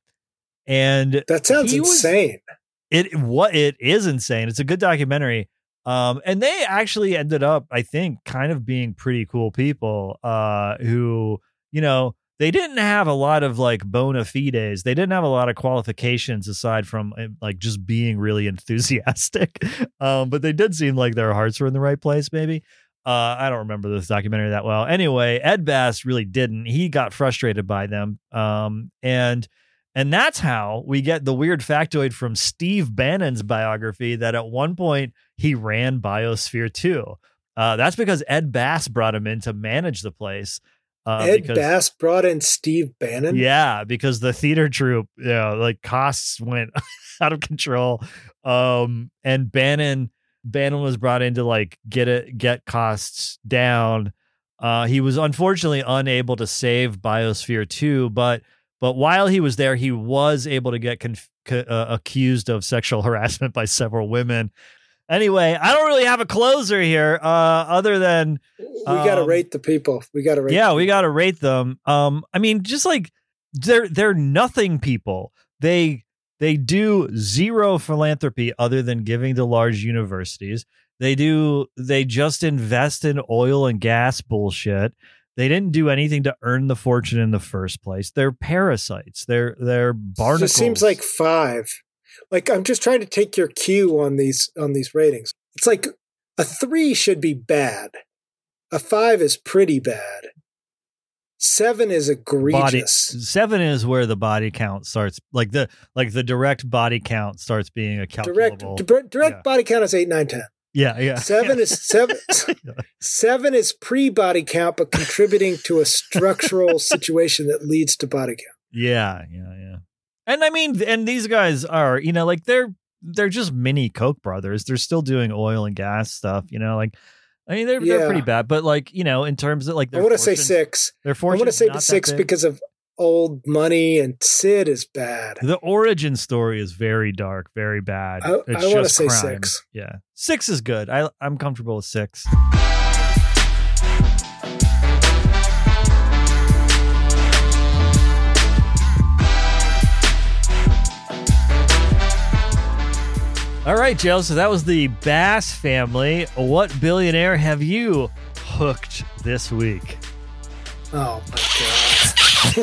and that sounds insane. Was, it what it is insane. It's a good documentary. Um, and they actually ended up, I think, kind of being pretty cool people. Uh, who you know they didn't have a lot of like bona fides. They didn't have a lot of qualifications aside from eh, like just being really enthusiastic. Um, but they did seem like their hearts were in the right place, maybe. Uh, I don't remember this documentary that well. Anyway, Ed Bass really didn't. He got frustrated by them, um, and and that's how we get the weird factoid from Steve Bannon's biography that at one point he ran Biosphere 2. Uh, that's because Ed Bass brought him in to manage the place. Uh, Ed because, Bass brought in Steve Bannon. Yeah, because the theater troupe, you know, like costs went out of control. Um, and Bannon Bannon was brought in to like get it get costs down. Uh, he was unfortunately unable to save Biosphere 2, but but while he was there, he was able to get conf- uh, accused of sexual harassment by several women. Anyway, I don't really have a closer here, uh, other than we got to um, rate the people. We got to rate. Yeah, we got to rate them. Um, I mean, just like they're they're nothing people. They they do zero philanthropy other than giving to large universities. They do they just invest in oil and gas bullshit. They didn't do anything to earn the fortune in the first place. They're parasites. They're they're barnacles. It seems like five. Like I'm just trying to take your cue on these on these ratings. It's like a three should be bad. A five is pretty bad. Seven is egregious. Body, seven is where the body count starts, like the like the direct body count starts being a calculable. Direct direct yeah. body count is eight, nine, ten. Yeah, yeah. Seven yeah. is seven. seven is pre body count, but contributing to a structural situation that leads to body count. Yeah, yeah, yeah. And I mean, and these guys are, you know, like they're they're just mini Koch brothers. They're still doing oil and gas stuff, you know, like I mean, they're they're pretty bad, but like you know, in terms of like, I want to say six. They're I want to say six because of old money and Sid is bad. The origin story is very dark, very bad. I, I want to say crime. six. Yeah, six is good. I I'm comfortable with six. All right, Joe. So that was the Bass family. What billionaire have you hooked this week? Oh my god!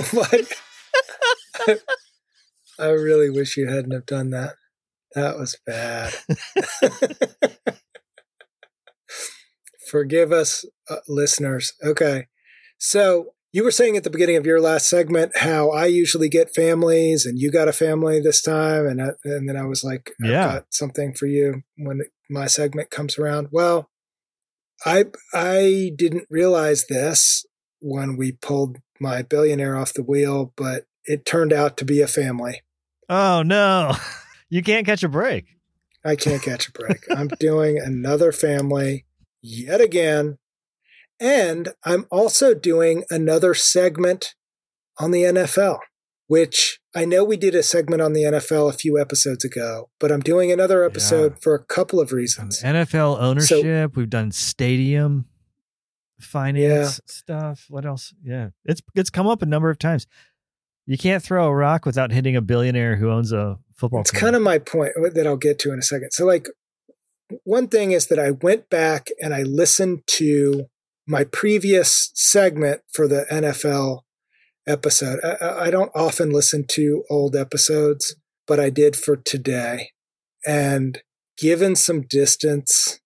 What? I really wish you hadn't have done that. That was bad. Forgive us, uh, listeners. Okay, so you were saying at the beginning of your last segment how I usually get families and you got a family this time. And, I, and then I was like, I've yeah. got something for you when my segment comes around. Well, I, I didn't realize this when we pulled my billionaire off the wheel, but it turned out to be a family. Oh no, you can't catch a break. I can't catch a break. I'm doing another family yet again and I'm also doing another segment on the NFL, which I know we did a segment on the NFL a few episodes ago, but I'm doing another episode yeah. for a couple of reasons. NFL ownership, so, we've done stadium finance yeah. stuff. What else? Yeah. It's it's come up a number of times. You can't throw a rock without hitting a billionaire who owns a football It's kind of my point uh, that I'll get to in a second. So like one thing is that I went back and I listened to my previous segment for the NFL episode. I, I, don't often listen to old episodes, but I did for today. And given some distance,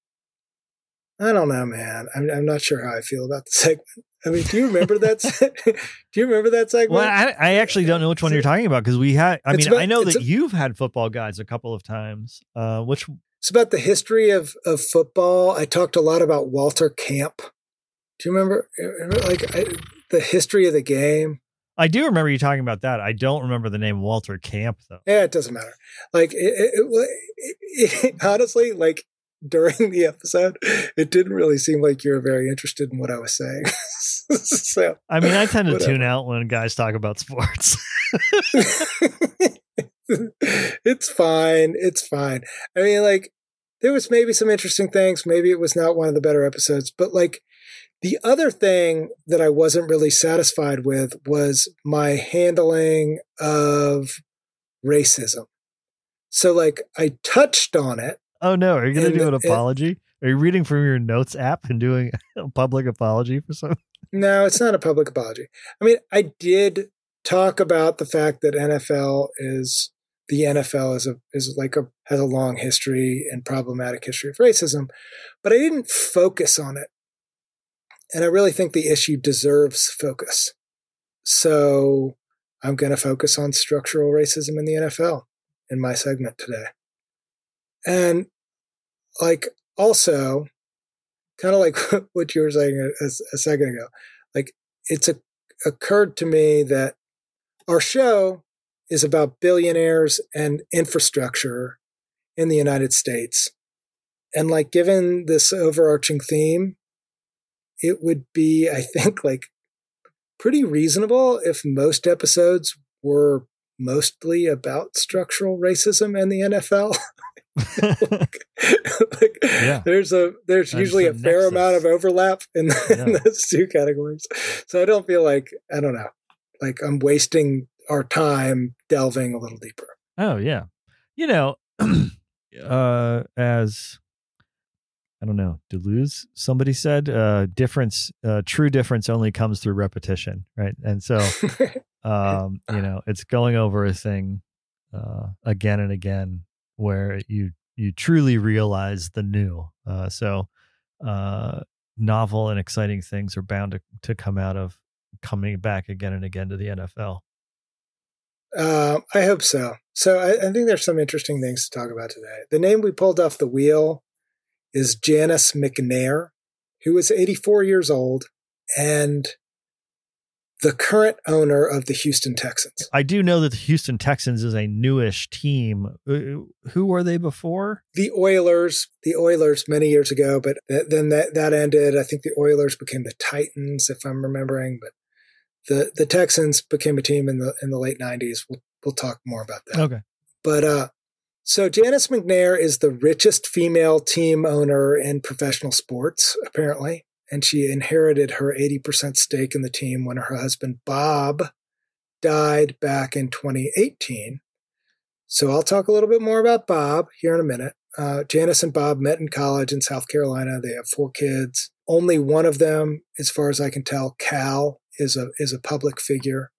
I don't know, man. I'm, I'm not sure how I feel about the segment. I mean, do you remember that? do you remember that segment? Well, I, I, actually don't know which one you're talking about because we had. I mean, about, I know that a, you've had football guys a couple of times. Uh, which it's about the history of of football. I talked a lot about Walter Camp. Do you remember, remember like I, the history of the game? I do remember you talking about that. I don't remember the name Walter Camp though. Yeah, it doesn't matter. Like it, it, it, honestly, like during the episode, it didn't really seem like you were very interested in what I was saying. so I mean, I tend to whatever. tune out when guys talk about sports. it's fine. It's fine. I mean, like there was maybe some interesting things. Maybe it was not one of the better episodes, but like the other thing that I wasn't really satisfied with was my handling of racism. So, like, I touched on it. Oh, no. Are you going to do an apology? Are you reading from your notes app and doing a public apology for something? No, it's not a public apology. I mean, I did talk about the fact that NFL is the NFL is a is like a has a long history and problematic history of racism, but I didn't focus on it and I really think the issue deserves focus. So I'm going to focus on structural racism in the NFL in my segment today. And like also, kind of like what you were saying a, a second ago, like it's a, occurred to me that our show is about billionaires and infrastructure in the United States. And like given this overarching theme, it would be, I think, like pretty reasonable if most episodes were mostly about structural racism and the NFL. like, like yeah. there's a there's That's usually a fair nexus. amount of overlap in, yeah. in those two categories. So I don't feel like I don't know, like I'm wasting our time delving a little deeper. Oh yeah, you know, uh, as I don't know, Deleuze, somebody said, uh, difference, uh, true difference only comes through repetition, right? And so, um, you know, it's going over a thing uh, again and again where you you truly realize the new. Uh, so, uh, novel and exciting things are bound to, to come out of coming back again and again to the NFL. Uh, I hope so. So I, I think there's some interesting things to talk about today. The name we pulled off the wheel is Janice McNair, who is 84 years old. And the current owner of the Houston Texans. I do know that the Houston Texans is a newish team. Uh, who were they before? The Oilers, the Oilers many years ago, but then that, that ended. I think the Oilers became the Titans, if I'm remembering. But the the Texans became a team in the in the late '90s. We'll we'll talk more about that. Okay. But uh, so Janice McNair is the richest female team owner in professional sports, apparently and she inherited her 80% stake in the team when her husband Bob died back in 2018. So I'll talk a little bit more about Bob here in a minute. Uh, Janice and Bob met in college in South Carolina. They have four kids. Only one of them, as far as I can tell, Cal, is a is a public figure,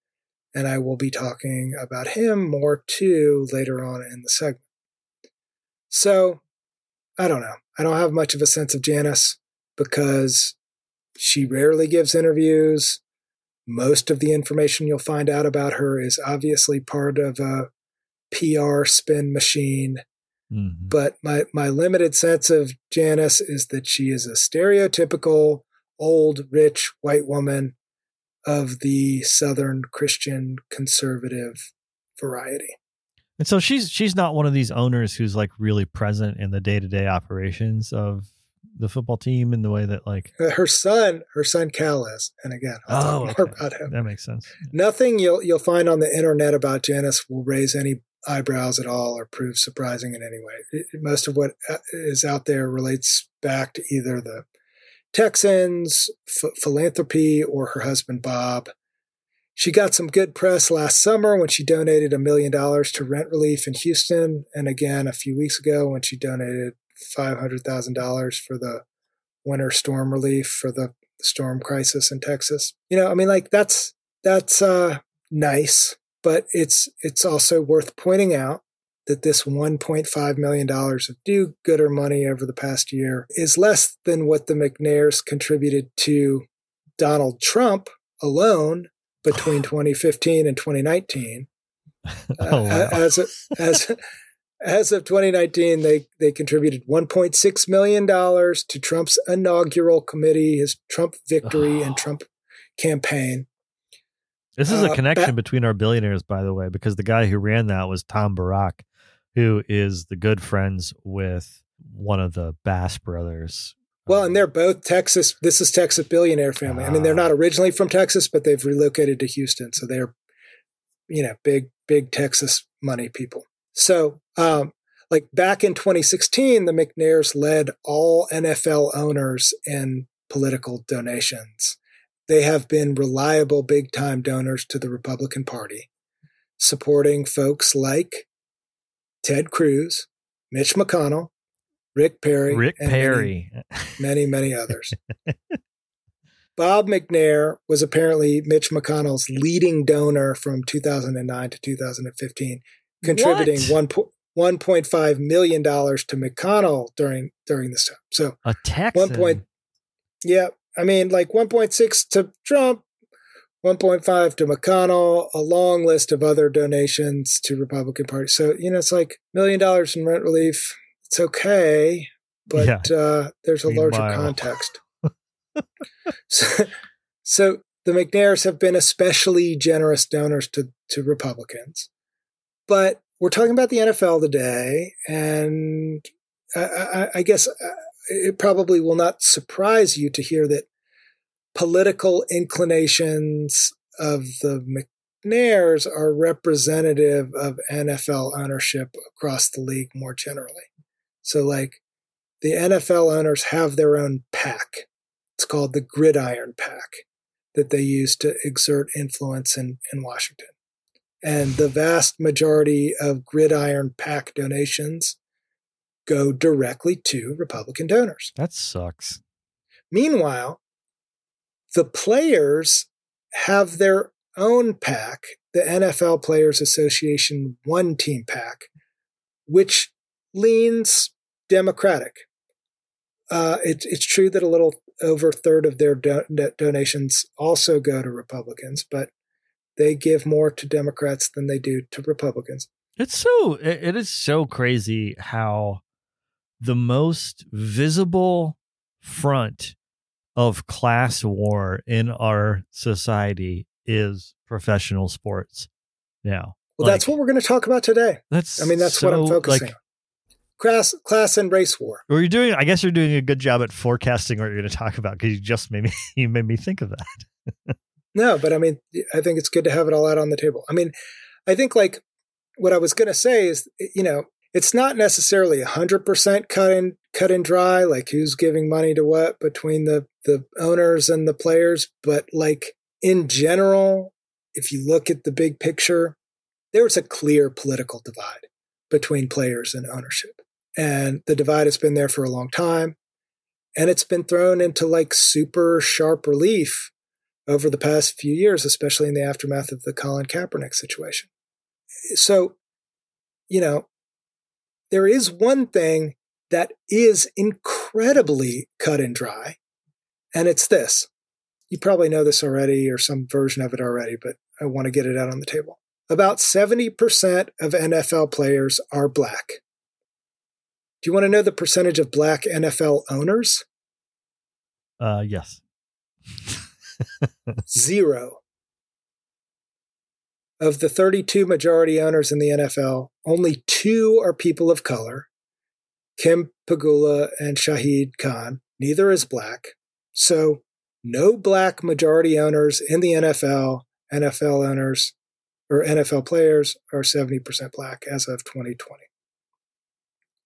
and I will be talking about him more too later on in the segment. So, I don't know. I don't have much of a sense of Janice because she rarely gives interviews. Most of the information you'll find out about her is obviously part of a PR spin machine. Mm-hmm. But my, my limited sense of Janice is that she is a stereotypical old, rich white woman of the Southern Christian conservative variety. And so she's she's not one of these owners who's like really present in the day to day operations of the football team in the way that like uh, her son, her son Cal is, and again, I'll oh, talk more okay. about him. That makes sense. Nothing you'll you'll find on the internet about Janice will raise any eyebrows at all or prove surprising in any way. Most of what uh, out there relates back to either the Texans, ph- philanthropy, or her husband Bob. She got some good press last summer when she donated a million dollars to rent relief in Houston, and again a few weeks ago when she donated $500,000 for the winter storm relief for the storm crisis in Texas. You know, I mean like that's that's uh nice, but it's it's also worth pointing out that this 1.5 million dollars of do gooder money over the past year is less than what the McNairs contributed to Donald Trump alone between 2015 and 2019. oh, wow. as a, as as of 2019, they, they contributed $1.6 million to Trump's inaugural committee, his Trump victory oh. and Trump campaign. This is a uh, connection between our billionaires, by the way, because the guy who ran that was Tom Barrack, who is the good friends with one of the Bass brothers. Well, and they're both Texas. This is Texas billionaire family. I mean, they're ah. not originally from Texas, but they've relocated to Houston, so they're, you know, big, big Texas money people. So, um, like back in 2016, the McNairs led all NFL owners in political donations. They have been reliable big time donors to the Republican Party, supporting folks like Ted Cruz, Mitch McConnell, Rick Perry, Rick Perry, many, many, many others. Bob McNair was apparently Mitch McConnell's leading donor from 2009 to 2015 contributing one one point five million dollars to McConnell during during this time. So a Texan. One point, yeah. I mean, like one point six to Trump, one point five to McConnell, a long list of other donations to Republican Party. So you know, it's like million dollars in rent relief. It's okay, but yeah. uh, there's a Meanwhile. larger context. so, so the McNairs have been especially generous donors to to Republicans. But we're talking about the NFL today, and I, I, I guess uh, it probably will not surprise you to hear that political inclinations of the McNairs are representative of NFL ownership across the league more generally. So, like, the NFL owners have their own pack. It's called the Gridiron PAC that they use to exert influence in, in Washington and the vast majority of gridiron PAC donations go directly to Republican donors. That sucks. Meanwhile, the players have their own PAC, the NFL Players Association One Team PAC, which leans Democratic. Uh, it, it's true that a little over a third of their do- donations also go to Republicans, but they give more to Democrats than they do to Republicans. It's so it is so crazy how the most visible front of class war in our society is professional sports now. Well, like, that's what we're going to talk about today. That's I mean, that's so, what I'm focusing like, on. Class, class, and race war. Well, you're doing. I guess you're doing a good job at forecasting what you're going to talk about because you just made me. You made me think of that. no, but I mean, I think it's good to have it all out on the table. I mean, I think like what I was going to say is, you know, it's not necessarily 100% cut and cut and dry like who's giving money to what between the the owners and the players but like in general if you look at the big picture there's a clear political divide between players and ownership and the divide has been there for a long time and it's been thrown into like super sharp relief over the past few years especially in the aftermath of the Colin Kaepernick situation so you know there is one thing that is incredibly cut and dry, and it's this. You probably know this already or some version of it already, but I want to get it out on the table. About 70% of NFL players are black. Do you want to know the percentage of black NFL owners? Uh, yes. Zero. Of the 32 majority owners in the NFL, only two are people of color Kim Pegula and Shahid Khan. Neither is black. So, no black majority owners in the NFL. NFL owners or NFL players are 70% black as of 2020.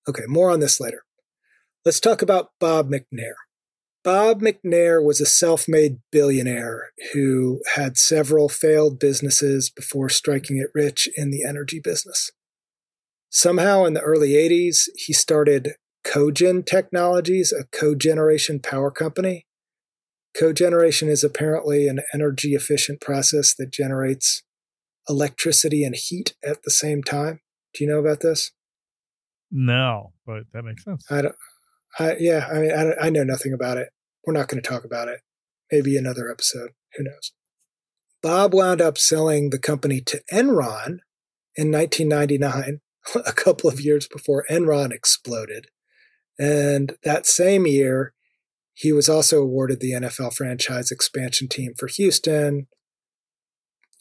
Okay, more on this later. Let's talk about Bob McNair. Bob McNair was a self made billionaire who had several failed businesses before striking it rich in the energy business. Somehow in the early 80s, he started Cogen Technologies, a cogeneration power company. Cogeneration is apparently an energy efficient process that generates electricity and heat at the same time. Do you know about this? No, but that makes sense. I don't, I, yeah, I mean, I, I know nothing about it. We're not going to talk about it. Maybe another episode. Who knows? Bob wound up selling the company to Enron in 1999, a couple of years before Enron exploded. And that same year, he was also awarded the NFL franchise expansion team for Houston.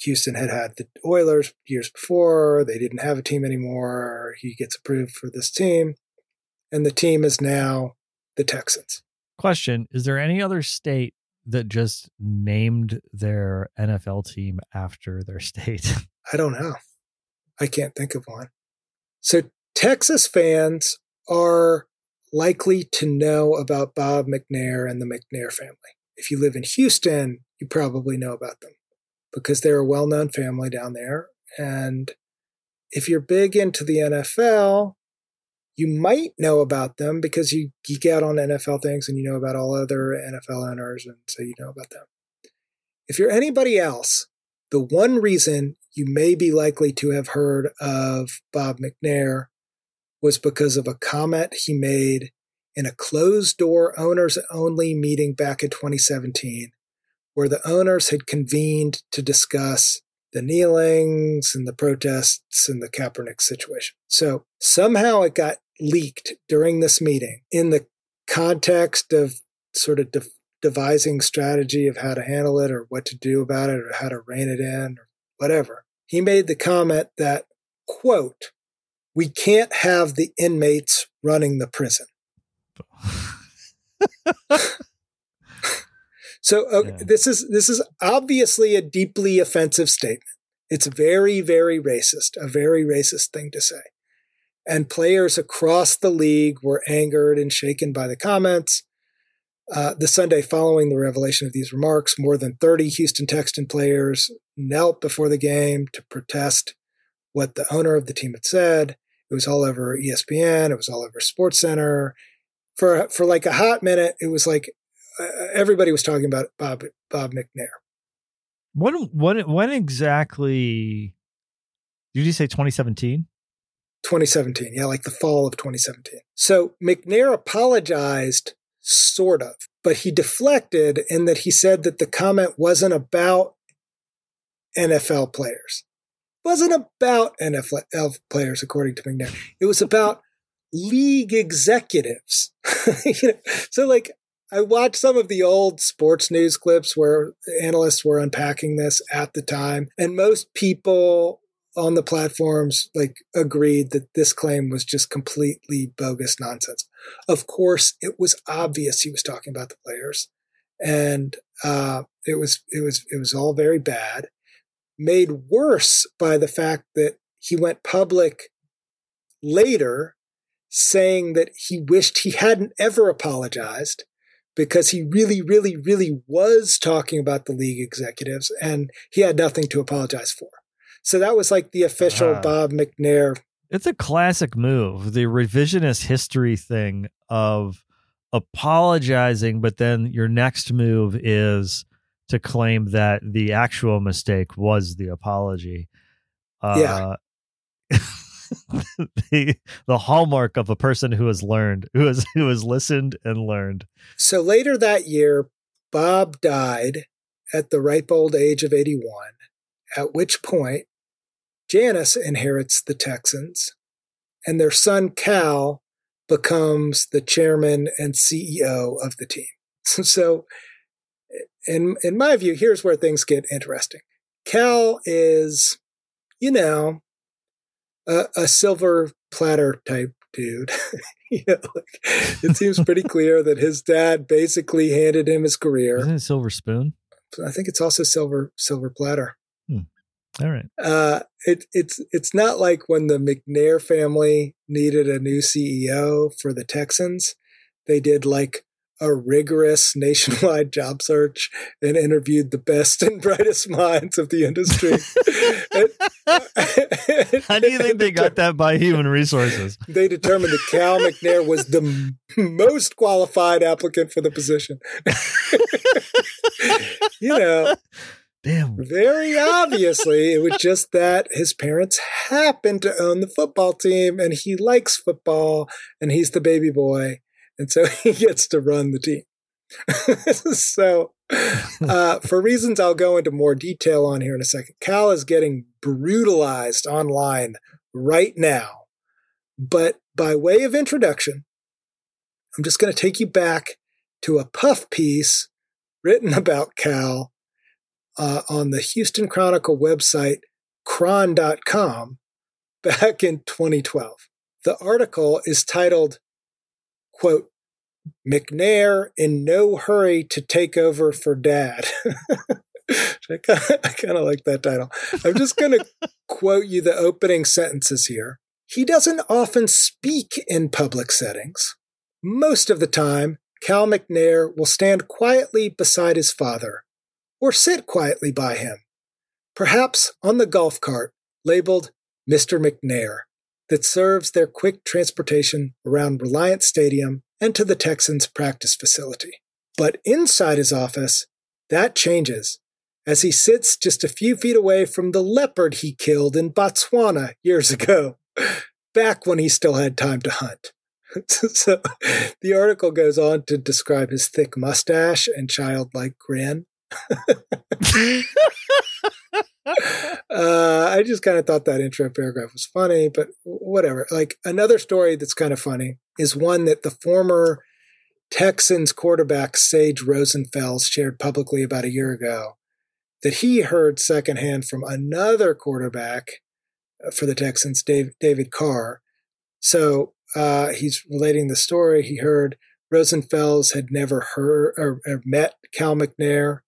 Houston had had the Oilers years before. They didn't have a team anymore. He gets approved for this team. And the team is now the Texans. Question Is there any other state that just named their NFL team after their state? I don't know. I can't think of one. So, Texas fans are likely to know about Bob McNair and the McNair family. If you live in Houston, you probably know about them because they're a well known family down there. And if you're big into the NFL, you might know about them because you geek out on NFL things and you know about all other NFL owners, and so you know about them. If you're anybody else, the one reason you may be likely to have heard of Bob McNair was because of a comment he made in a closed door owners only meeting back in 2017, where the owners had convened to discuss the kneelings and the protests and the Kaepernick situation. So somehow it got leaked during this meeting in the context of sort of de- devising strategy of how to handle it or what to do about it or how to rein it in or whatever. He made the comment that, quote, we can't have the inmates running the prison. so uh, yeah. this is this is obviously a deeply offensive statement. It's very very racist, a very racist thing to say. And players across the league were angered and shaken by the comments. Uh, the Sunday following the revelation of these remarks, more than 30 Houston Texan players knelt before the game to protest what the owner of the team had said. It was all over ESPN. It was all over Sports Center. For for like a hot minute, it was like uh, everybody was talking about Bob Bob McNair. When when when exactly? Did you say 2017? 2017. Yeah, like the fall of 2017. So McNair apologized, sort of, but he deflected in that he said that the comment wasn't about NFL players. Wasn't about NFL players, according to McNair. It was about league executives. you know, so like I watched some of the old sports news clips where analysts were unpacking this at the time, and most people on the platforms like agreed that this claim was just completely bogus nonsense. Of course, it was obvious he was talking about the players, and uh, it was it was it was all very bad. Made worse by the fact that he went public later saying that he wished he hadn't ever apologized because he really, really, really was talking about the league executives and he had nothing to apologize for. So that was like the official uh, Bob McNair. It's a classic move, the revisionist history thing of apologizing, but then your next move is to claim that the actual mistake was the apology. Uh, yeah. the the hallmark of a person who has learned, who has who has listened and learned. So later that year, Bob died at the ripe old age of 81, at which point Janice inherits the Texans, and their son Cal becomes the chairman and CEO of the team. So, in in my view, here's where things get interesting. Cal is, you know, a, a silver platter type dude. you know, like, it seems pretty clear that his dad basically handed him his career. Isn't it silver spoon? I think it's also silver silver platter. Hmm. All right. Uh, it, it's it's not like when the McNair family needed a new CEO for the Texans, they did like a rigorous nationwide job search and interviewed the best and brightest minds of the industry. How do you think they got that by human resources? They determined that Cal McNair was the m- most qualified applicant for the position. you know, Damn. Very obviously, it was just that his parents happened to own the football team and he likes football and he's the baby boy and so he gets to run the team. so, uh, for reasons I'll go into more detail on here in a second, Cal is getting brutalized online right now. But by way of introduction, I'm just going to take you back to a puff piece written about Cal uh, on the Houston Chronicle website, chron.com, back in 2012. The article is titled quote, McNair in no hurry to take over for dad. I kind of like that title. I'm just going to quote you the opening sentences here. He doesn't often speak in public settings. Most of the time, Cal McNair will stand quietly beside his father or sit quietly by him, perhaps on the golf cart labeled Mr. McNair that serves their quick transportation around Reliant Stadium and to the Texans' practice facility. But inside his office, that changes as he sits just a few feet away from the leopard he killed in Botswana years ago, back when he still had time to hunt. so the article goes on to describe his thick mustache and childlike grin. Uh, I just kind of thought that intro paragraph was funny, but whatever. Like another story that's kind of funny is one that the former Texans quarterback Sage Rosenfels shared publicly about a year ago that he heard secondhand from another quarterback uh, for the Texans, Dave, David Carr. So uh, he's relating the story. He heard Rosenfels had never heard or, or met Cal McNair.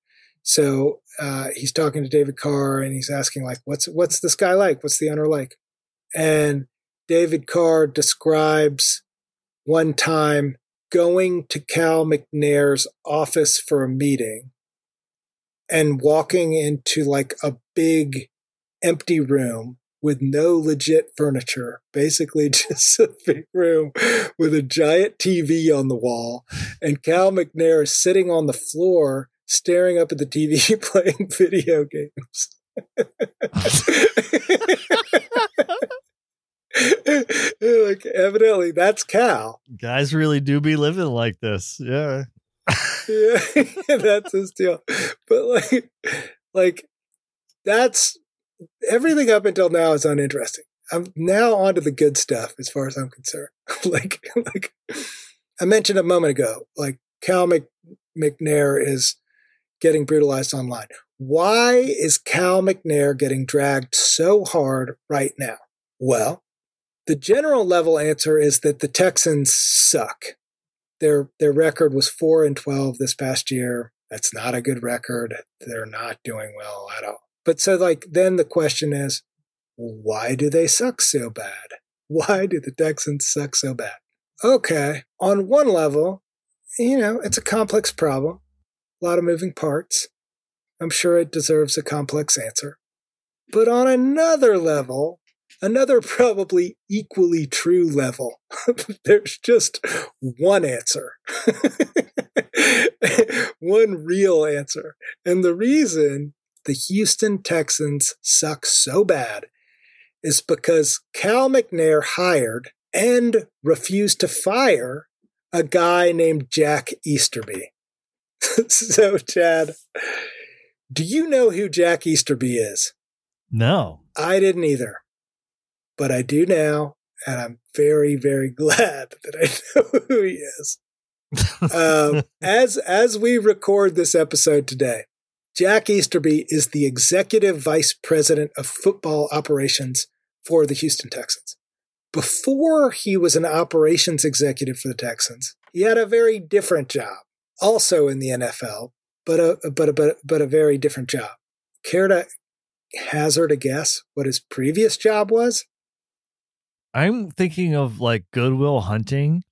So uh, he's talking to David Carr and he's asking like, "What's what's this guy like? What's the owner like?" And David Carr describes one time going to Cal McNair's office for a meeting and walking into like a big empty room with no legit furniture, basically just a big room with a giant TV on the wall. And Cal McNair is sitting on the floor staring up at the TV playing video games. like evidently that's Cal. Guys really do be living like this. Yeah. yeah, that's his deal. But like like that's everything up until now is uninteresting. I'm now on to the good stuff as far as I'm concerned. like like I mentioned a moment ago, like Cal Mc, McNair is getting brutalized online. Why is Cal McNair getting dragged so hard right now? Well, the general level answer is that the Texans suck. Their their record was 4 and 12 this past year. That's not a good record. They're not doing well at all. But so like then the question is why do they suck so bad? Why do the Texans suck so bad? Okay, on one level, you know, it's a complex problem. A lot of moving parts. I'm sure it deserves a complex answer. But on another level, another probably equally true level, there's just one answer. one real answer. And the reason the Houston Texans suck so bad is because Cal McNair hired and refused to fire a guy named Jack Easterby. so, Chad, do you know who Jack Easterby is? No. I didn't either. But I do now, and I'm very, very glad that I know who he is. um, as as we record this episode today, Jack Easterby is the executive vice president of football operations for the Houston Texans. Before he was an operations executive for the Texans, he had a very different job, also in the NFL, but a but a, but, but a very different job. Care to hazard a guess what his previous job was? I'm thinking of like Goodwill Hunting,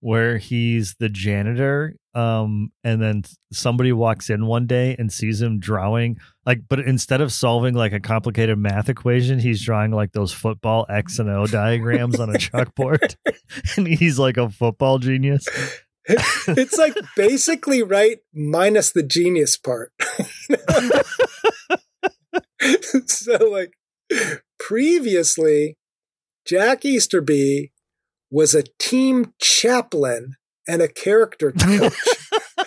where he's the janitor, um, and then somebody walks in one day and sees him drawing like, but instead of solving like a complicated math equation, he's drawing like those football X and O diagrams on a chalkboard, and he's like a football genius. it's like basically right minus the genius part. so like previously Jack Easterby was a team chaplain and a character coach.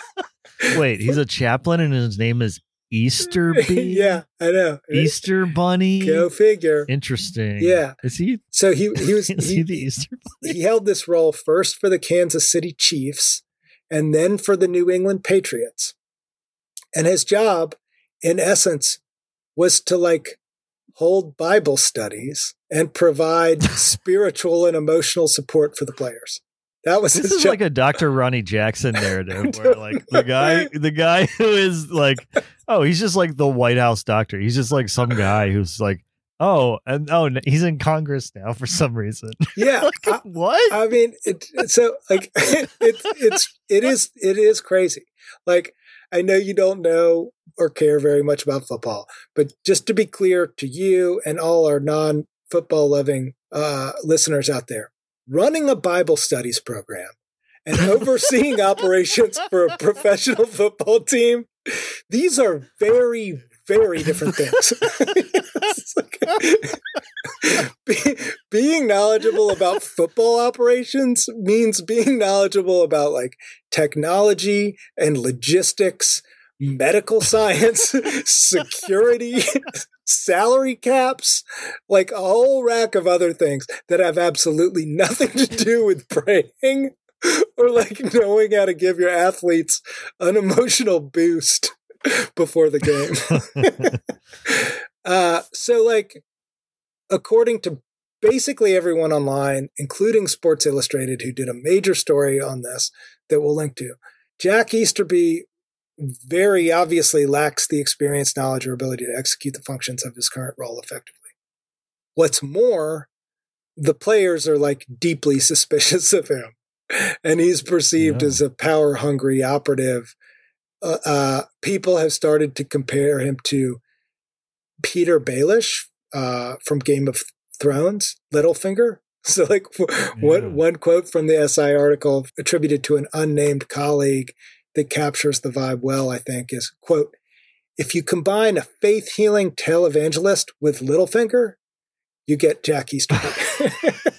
Wait, he's a chaplain and his name is Easter Bee? yeah, I know. Easter Bunny. Go figure. Interesting. Yeah. Is he? So he he was is he, he the Easter Bunny? He held this role first for the Kansas City Chiefs and then for the New England Patriots. And his job, in essence, was to like hold Bible studies and provide spiritual and emotional support for the players. That was this is like a Dr. Ronnie Jackson narrative where like the guy the guy who is like oh he's just like the White House doctor. He's just like some guy who's like oh and oh he's in Congress now for some reason. Yeah. like, I, what? I mean it, so like it, it's it is it is crazy. Like I know you don't know or care very much about football, but just to be clear to you and all our non football loving uh, listeners out there, running a Bible studies program and overseeing operations for a professional football team, these are very, very different things. Be, being knowledgeable about football operations means being knowledgeable about like technology and logistics, medical science, security, salary caps, like a whole rack of other things that have absolutely nothing to do with praying or like knowing how to give your athletes an emotional boost before the game. uh, so, like, according to basically everyone online, including Sports Illustrated, who did a major story on this that we'll link to, Jack Easterby very obviously lacks the experience, knowledge, or ability to execute the functions of his current role effectively. What's more, the players are like deeply suspicious of him, and he's perceived yeah. as a power hungry operative. Uh, uh, people have started to compare him to Petyr Baelish uh, from Game of Thrones, Littlefinger. So, like, yeah. one one quote from the SI article attributed to an unnamed colleague that captures the vibe well, I think, is quote, if you combine a faith healing televangelist with Littlefinger, you get Jack Easterby.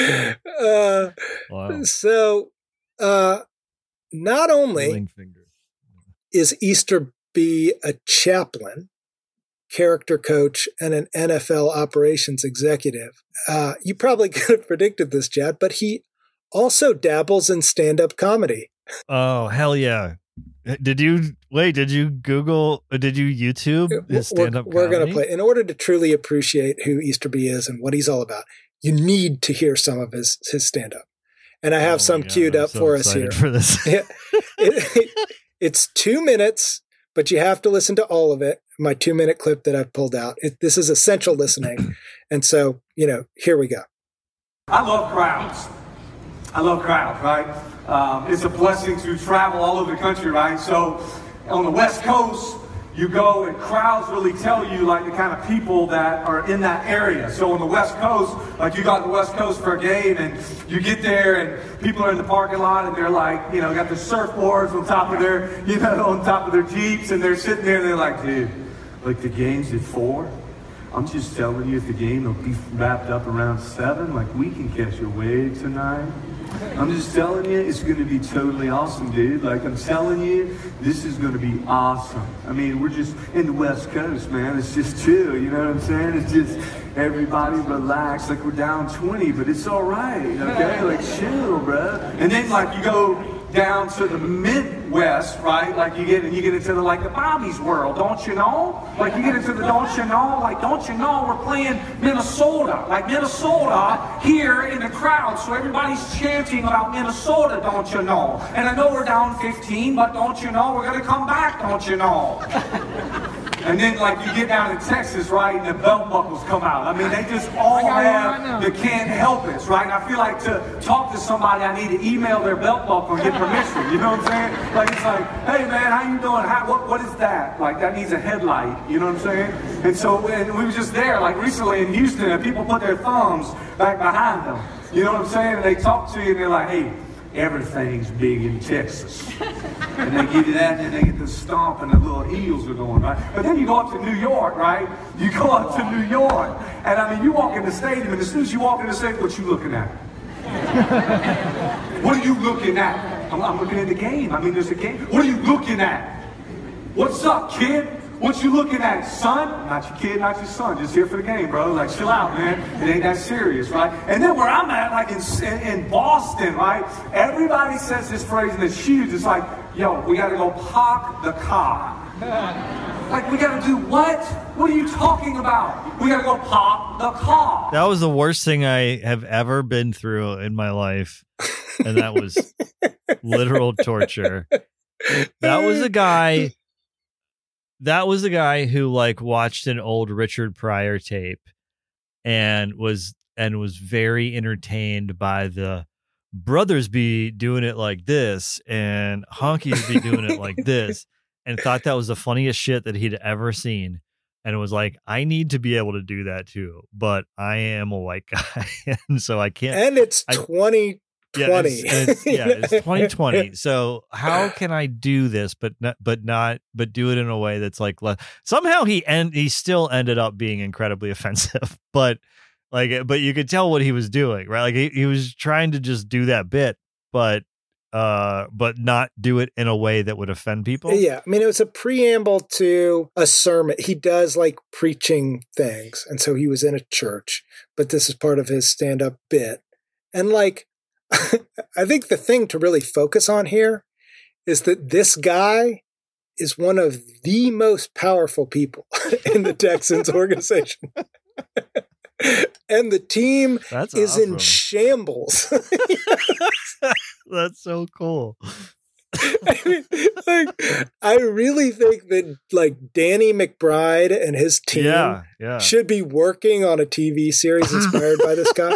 uh, wow. So, uh, not only is Easterby a chaplain, character coach, and an NFL operations executive, uh, you probably could have predicted this, Chad, but he also dabbles in stand up comedy. Oh hell yeah! Uh, did you wait? Did you Google? Uh, did you YouTube his stand up? We're, we're going to play. In order to truly appreciate who Easterby is and what he's all about, you need to hear some of his his stand up. And I have oh some God, queued I'm up so for us here. For this, it, it, it's two minutes, but you have to listen to all of it. My two minute clip that I've pulled out. this is essential listening, and so you know, here we go. I love crowds. I love crowds, right? Um, it's a blessing to travel all over the country, right? So on the West Coast, you go and crowds really tell you like the kind of people that are in that area. So on the West Coast, like you got the West Coast for a game and you get there and people are in the parking lot and they're like, you know, got the surfboards on top of their, you know, on top of their Jeeps and they're sitting there and they're like, dude, like the game's at four. I'm just telling you, if the game will be wrapped up around seven, like we can catch a wave tonight. I'm just telling you, it's going to be totally awesome, dude. Like, I'm telling you, this is going to be awesome. I mean, we're just in the West Coast, man. It's just chill, you know what I'm saying? It's just everybody relax. Like, we're down 20, but it's all right, okay? Like, chill, bro. And then, like, you go down to the Midwest, right? Like you get you get into the like the Bobby's world, don't you know? Like you get into the don't you know? Like don't you know we're playing Minnesota, like Minnesota here in the crowd, so everybody's chanting about Minnesota, don't you know? And I know we're down 15, but don't you know we're gonna come back, don't you know? And then, like, you get down to Texas, right, and the belt buckles come out. I mean, they just all have the can't help us, right? And I feel like to talk to somebody, I need to email their belt buckle and get permission. You know what I'm saying? Like, it's like, hey, man, how you doing? How, what, what is that? Like, that needs a headlight. You know what I'm saying? And so, and we were just there, like, recently in Houston, and people put their thumbs back behind them. You know what I'm saying? And they talk to you, and they're like, hey, everything's big in Texas. and they give you that, and they get the stomp, and the little heels are going, right? But then you go up to New York, right? You go up to New York, and I mean, you walk in the stadium, and as soon as you walk in the stadium, what you looking at? what are you looking at? I'm, I'm looking at the game. I mean, there's a game. What are you looking at? What's up, kid? What you looking at, son? Not your kid, not your son. Just here for the game, bro. Like, chill out, man. It ain't that serious, right? And then where I'm at, like in, in, Boston, right? Everybody says this phrase and it's huge. It's like, yo, we got to go park the car. like, we got to do what? What are you talking about? We got to go park the car. That was the worst thing I have ever been through in my life. And that was literal torture. That was a guy that was the guy who like watched an old Richard Pryor tape and was and was very entertained by the brothers be doing it like this and honkies be doing it like this and thought that was the funniest shit that he'd ever seen and it was like i need to be able to do that too but i am a white guy and so i can't and it's I, 20 yeah, it's, it's, yeah, it's 2020. So how can I do this, but not, but not, but do it in a way that's like somehow he and he still ended up being incredibly offensive, but like, but you could tell what he was doing, right? Like he, he was trying to just do that bit, but uh but not do it in a way that would offend people yeah i mean it was a preamble to a sermon he does like preaching things and so he was in a church but this is part of his stand-up bit and like I think the thing to really focus on here is that this guy is one of the most powerful people in the Texans organization. and the team That's is awesome. in shambles. That's so cool. I mean, like, I really think that like Danny McBride and his team yeah, yeah. should be working on a TV series inspired by this guy.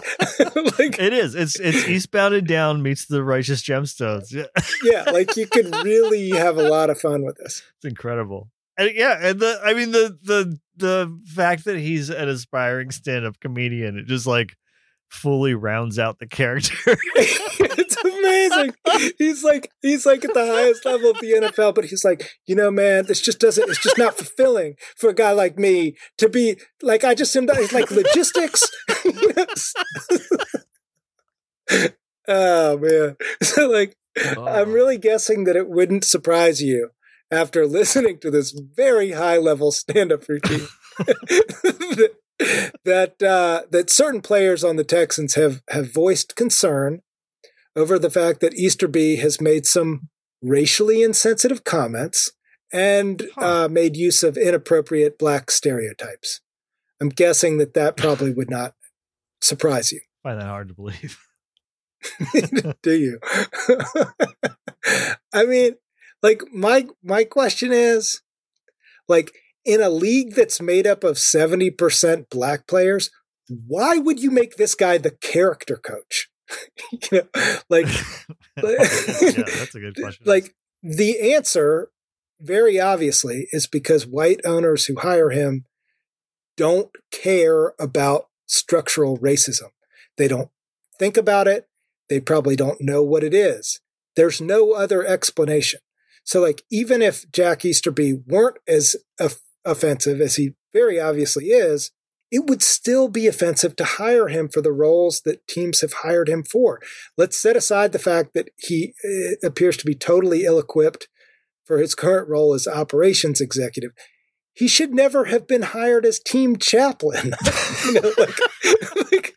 like, it is. It's it's Eastbound and Down meets the Righteous Gemstones. Yeah, yeah. Like you could really have a lot of fun with this. It's incredible. And yeah, and the I mean the the the fact that he's an aspiring stand-up comedian, it just like fully rounds out the character. it's amazing. He's like he's like at the highest level of the NFL, but he's like, you know, man, this just doesn't. It's just not fulfilling for a guy like me to be like. I just am. It's like logistics. oh man. So like, oh. I'm really guessing that it wouldn't surprise you after listening to this very high level stand up routine that uh, that certain players on the Texans have have voiced concern over the fact that Easterby has made some racially insensitive comments and Huh. uh, made use of inappropriate black stereotypes. I'm guessing that that probably would not surprise you. I find that hard to believe. Do you? I mean, like my my question is like in a league that's made up of 70% black players, why would you make this guy the character coach? you know, like yeah, that's a good question. like the answer very obviously is because white owners who hire him don't care about structural racism. They don't think about it. They probably don't know what it is. There's no other explanation. So, like, even if Jack Easterby weren't as of- offensive as he very obviously is, it would still be offensive to hire him for the roles that teams have hired him for. Let's set aside the fact that he uh, appears to be totally ill equipped for his current role as operations executive. He should never have been hired as team chaplain. know, like, like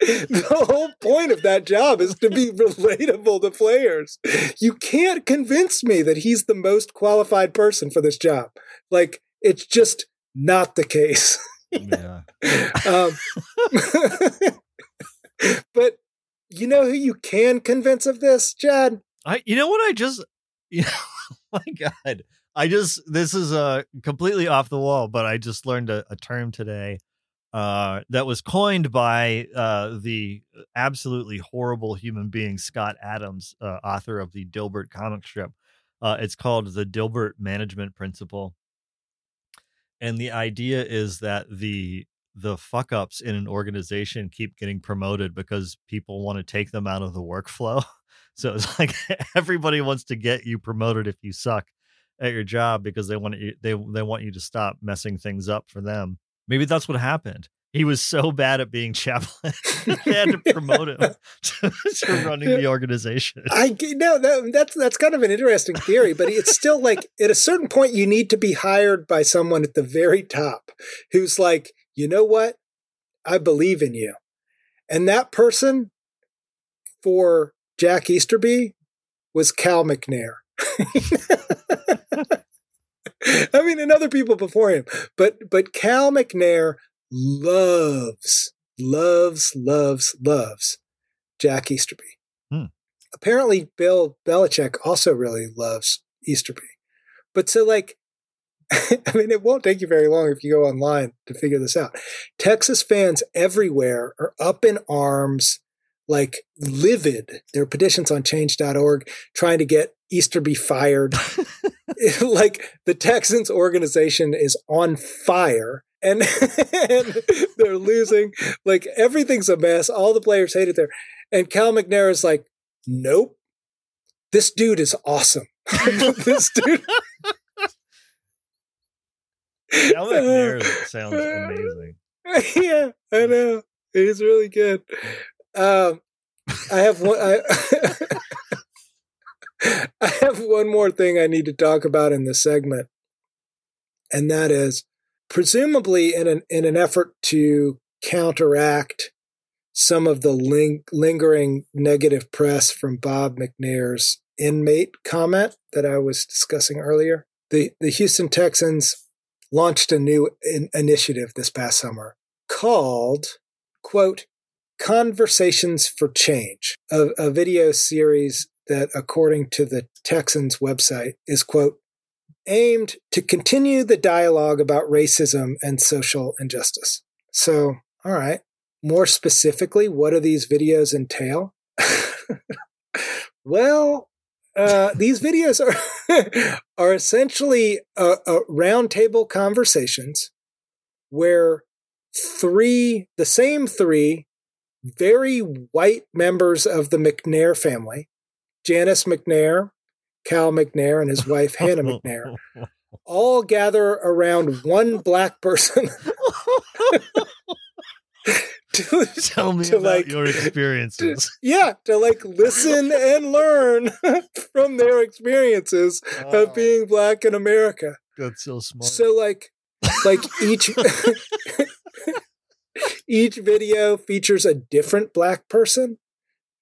the whole point of that job is to be relatable to players. You can't convince me that he's the most qualified person for this job. Like, it's just not the case. yeah. Um, but you know who you can convince of this, Chad? I you know what I just you know, oh my god. I just this is uh completely off the wall, but I just learned a, a term today uh that was coined by uh the absolutely horrible human being Scott Adams, uh, author of the Dilbert comic strip. Uh it's called the Dilbert management principle. And the idea is that the the fuck ups in an organization keep getting promoted because people want to take them out of the workflow. So it's like everybody wants to get you promoted if you suck at your job because they want you they they want you to stop messing things up for them. Maybe that's what happened. He was so bad at being chaplain, they had to promote him to, to running the organization. I no, that, that's that's kind of an interesting theory, but it's still like at a certain point you need to be hired by someone at the very top who's like, you know what, I believe in you, and that person for Jack Easterby was Cal McNair. I mean, and other people before him, but but Cal McNair loves, loves, loves, loves Jack Easterby. Hmm. Apparently, Bill Belichick also really loves Easterby. But so, like, I mean, it won't take you very long if you go online to figure this out. Texas fans everywhere are up in arms, like livid. There are petitions on change.org trying to get Easterby fired. like the Texans organization is on fire and, and they're losing. Like everything's a mess. All the players hate it there. And Cal McNair is like, nope, this dude is awesome. this dude. Cal McNair sounds amazing. yeah, I know. He's really good. Um, I have one. I, I have one more thing I need to talk about in this segment, and that is presumably in an in an effort to counteract some of the ling- lingering negative press from Bob McNair's inmate comment that I was discussing earlier. The the Houston Texans launched a new in- initiative this past summer called quote Conversations for Change, a, a video series that, according to the Texans website, is, quote, aimed to continue the dialogue about racism and social injustice. So, all right, more specifically, what do these videos entail? well, uh, these videos are are essentially a, a roundtable conversations where three, the same three very white members of the McNair family, Janice McNair, Cal McNair, and his wife Hannah McNair, all gather around one black person. to, Tell me to, about like, your experiences. yeah, to like listen and learn from their experiences Oh, of being black in America. that's so smart. So like like each each video features a different black person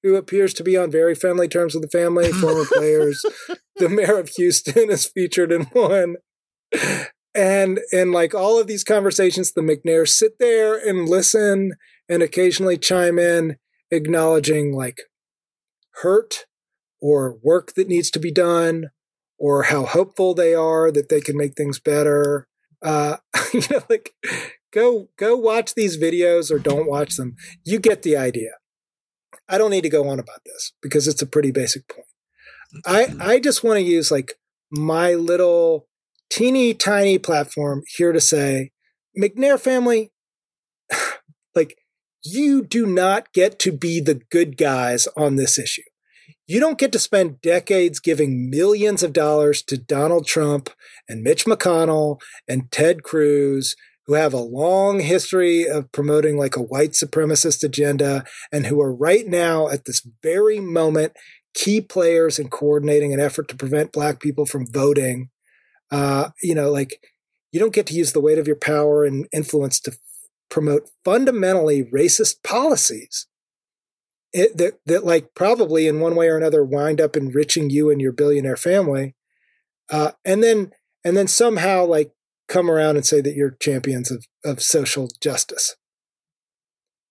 who appears to be on very friendly terms with the family, former players. The mayor of Houston is featured in one. And in like all of these conversations, the McNairs sit there and listen and occasionally chime in, acknowledging like hurt or work that needs to be done or how hopeful they are that they can make things better. Uh, you know, like go go watch these videos or don't watch them. You get the idea. I don't need to go on about this because it's a pretty basic point. I mm-hmm. I just want to use like my little teeny tiny platform here to say, McNair family, like you do not get to be the good guys on this issue. You don't get to spend decades giving millions of dollars to Donald Trump and Mitch McConnell and Ted Cruz, who have a long history of promoting like a white supremacist agenda and who are right now at this very moment key players in coordinating an effort to prevent black people from voting. Uh, you know, like you don't get to use the weight of your power and influence to f- promote fundamentally racist policies it, that that like probably in one way or another wind up enriching you and your billionaire family, uh, and then and then somehow like come around and say that you're champions of of social justice.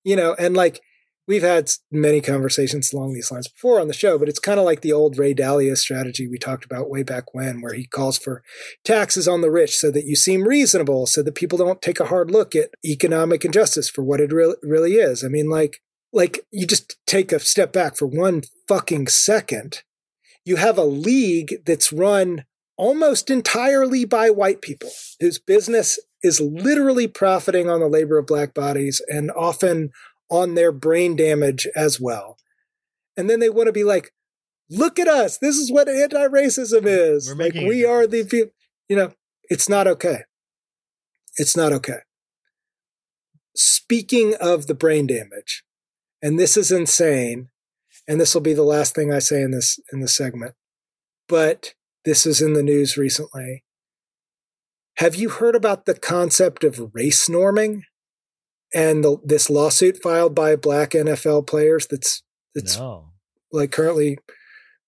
You know, and like we've had many conversations along these lines before on the show, but it's kind of like the old Ray Dalio strategy we talked about way back when, where he calls for taxes on the rich so that you seem reasonable, so that people don't take a hard look at economic injustice for what it re- really is. I mean, like like you just take a step back for one fucking second. You have a league that's run almost entirely by white people whose business is literally profiting on the labor of black bodies and often on their brain damage as well. And then they want to be like, look at us. This is what anti racism is. We're like, we are the people. You know, it's not okay. It's not okay. Speaking of the brain damage, and this is insane and this will be the last thing i say in this in this segment but this is in the news recently. Have you heard about the concept of race norming and the, this lawsuit filed by black nfl players that's that's no. like currently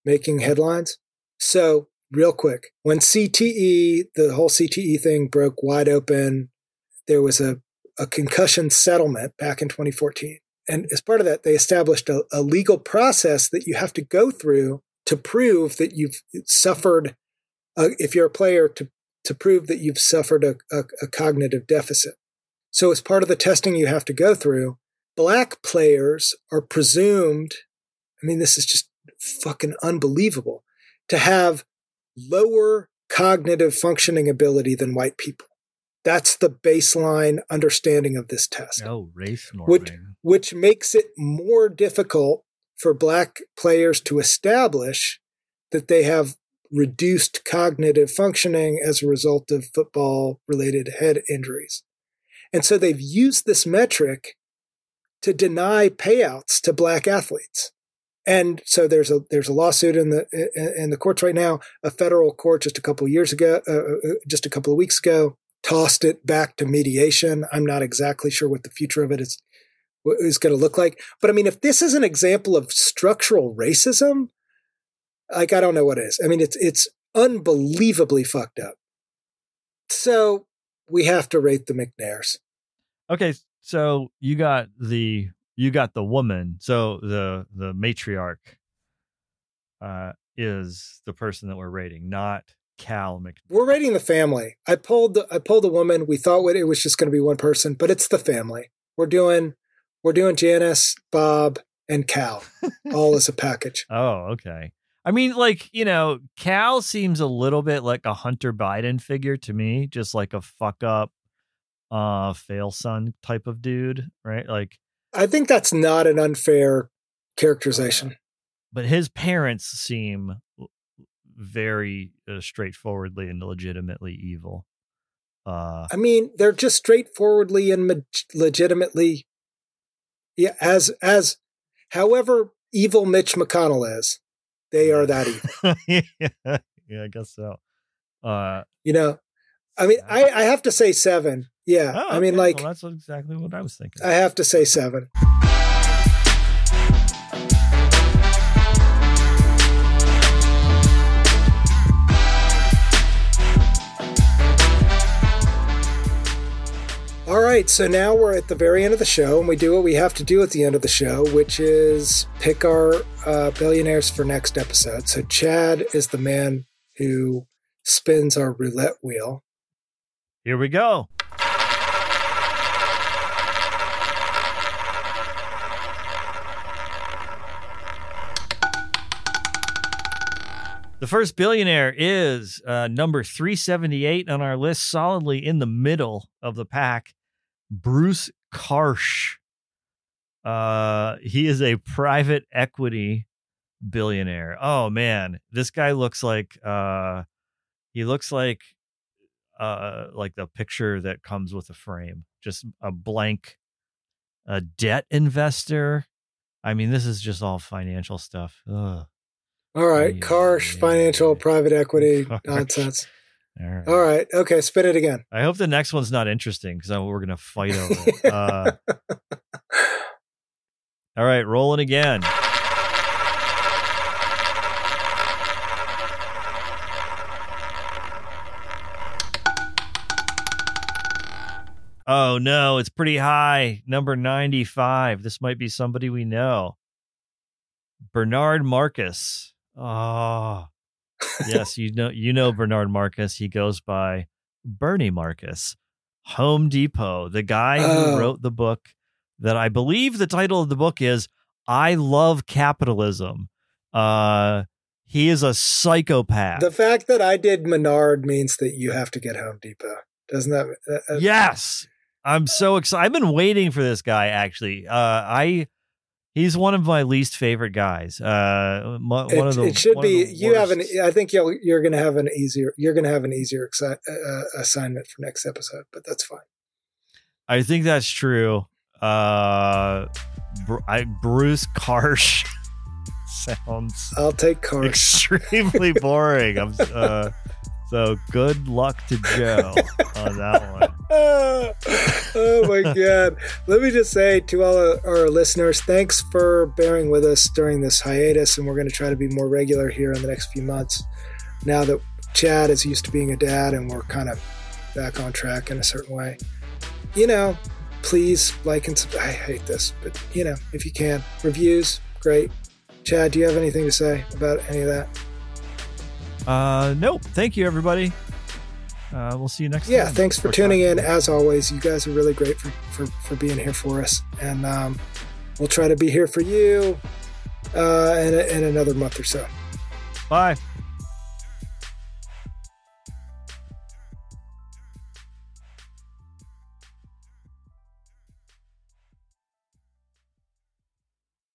making headlines? So real quick when cte the whole cte thing broke wide open there was a, a concussion settlement back in 2014 and as part of that, they established a, a legal process that you have to go through to prove that you've suffered, uh, if you're a player, to, to prove that you've suffered a, a, a cognitive deficit. So, as part of the testing you have to go through, black players are presumed, I mean, this is just fucking unbelievable, to have lower cognitive functioning ability than white people. That's the baseline understanding of this test. Oh, race norming. Which, which makes it more difficult for black players to establish that they have reduced cognitive functioning as a result of football related head injuries. And so they've used this metric to deny payouts to black athletes. And so there's a there's a lawsuit in the in the courts right now. A federal court just a couple of years ago, uh, uh just a couple of weeks ago, tossed it back to mediation. I'm not exactly sure what the future of it is is going to look like. But I mean, if this is an example of structural racism, like I don't know what is. I mean, it's it's unbelievably fucked up. So we have to rate the McNairs. Okay, so you got the you got the woman. So the the matriarch uh, is the person that we're rating, not Cal McNair. We're rating the family. I pulled the I pulled the woman. We thought it was just going to be one person, but it's the family. We're doing we're doing Janice, Bob, and Cal all as a package. Oh, okay. I mean, like you know, Cal seems a little bit like a Hunter Biden figure to me, just like a fuck up, uh, fail son type of dude, right? Like, I think that's not an unfair characterization. But his parents seem very uh, straightforwardly and legitimately evil. Uh, I mean, they're just straightforwardly and ma- legitimately, yeah. As as, however evil Mitch McConnell is, they are that evil. yeah, yeah, I guess so. Uh, you know, I mean, I, I have to say seven. Yeah, oh, I mean, like well, that's exactly what I was thinking. I have to say seven. Right, so now we're at the very end of the show, and we do what we have to do at the end of the show, which is pick our uh, billionaires for next episode. So Chad is the man who spins our roulette wheel. Here we go. The first billionaire is uh, number 378 on our list, solidly in the middle of the pack. Bruce Karsh. Uh, he is a private equity billionaire. Oh man, this guy looks like uh, he looks like uh, like the picture that comes with a frame, just a blank, a debt investor. I mean, this is just all financial stuff. Ugh. All right, Yeah, Karsh, yeah, financial, yeah. private equity, Karsh. nonsense. All right. All right, okay, spin it again. I hope the next one's not interesting because we're gonna fight over it. Uh, all right, rolling again. Oh no, it's pretty high. Number 95. This might be somebody we know. Bernard Marcus. Oh. Yes, you know you know Bernard Marcus. He goes by Bernie Marcus. Home Depot, the guy Oh. who wrote the book that I believe the title of the book is I Love Capitalism. Uh he is a psychopath. The fact that I did Menard means that you have to get Home Depot. Doesn't that? Uh, uh, yes. I'm so excited. I've been waiting for this guy actually. Uh I he's one of my least favorite guys. Uh mo- It, one of the it should one be. You have an. I think you'll, you're going to have an easier. You're going to have an easier exci- uh, assignment for next episode, but that's fine. I think that's true. Uh, I, Bruce Karsh sounds I'll take Karsh. extremely boring. I'm uh, so good luck to Joe on that one. oh, my god! Let me just say to all our listeners, thanks for bearing with us during this hiatus, and we're going to try to be more regular here in the next few months. Now that Chad is used to being a dad, and we're kind of back on track in a certain way, you know, please like and I hate this, but you know, if you can, reviews, great. Chad, do you have anything to say about any of that? Uh, nope. Thank you, everybody. Uh, we'll see you next time. yeah time. thanks for Or tuning talk in as always you guys are really great for, for, for being here for us and um, we'll try to be here for you uh, in, a, in another month or so Bye.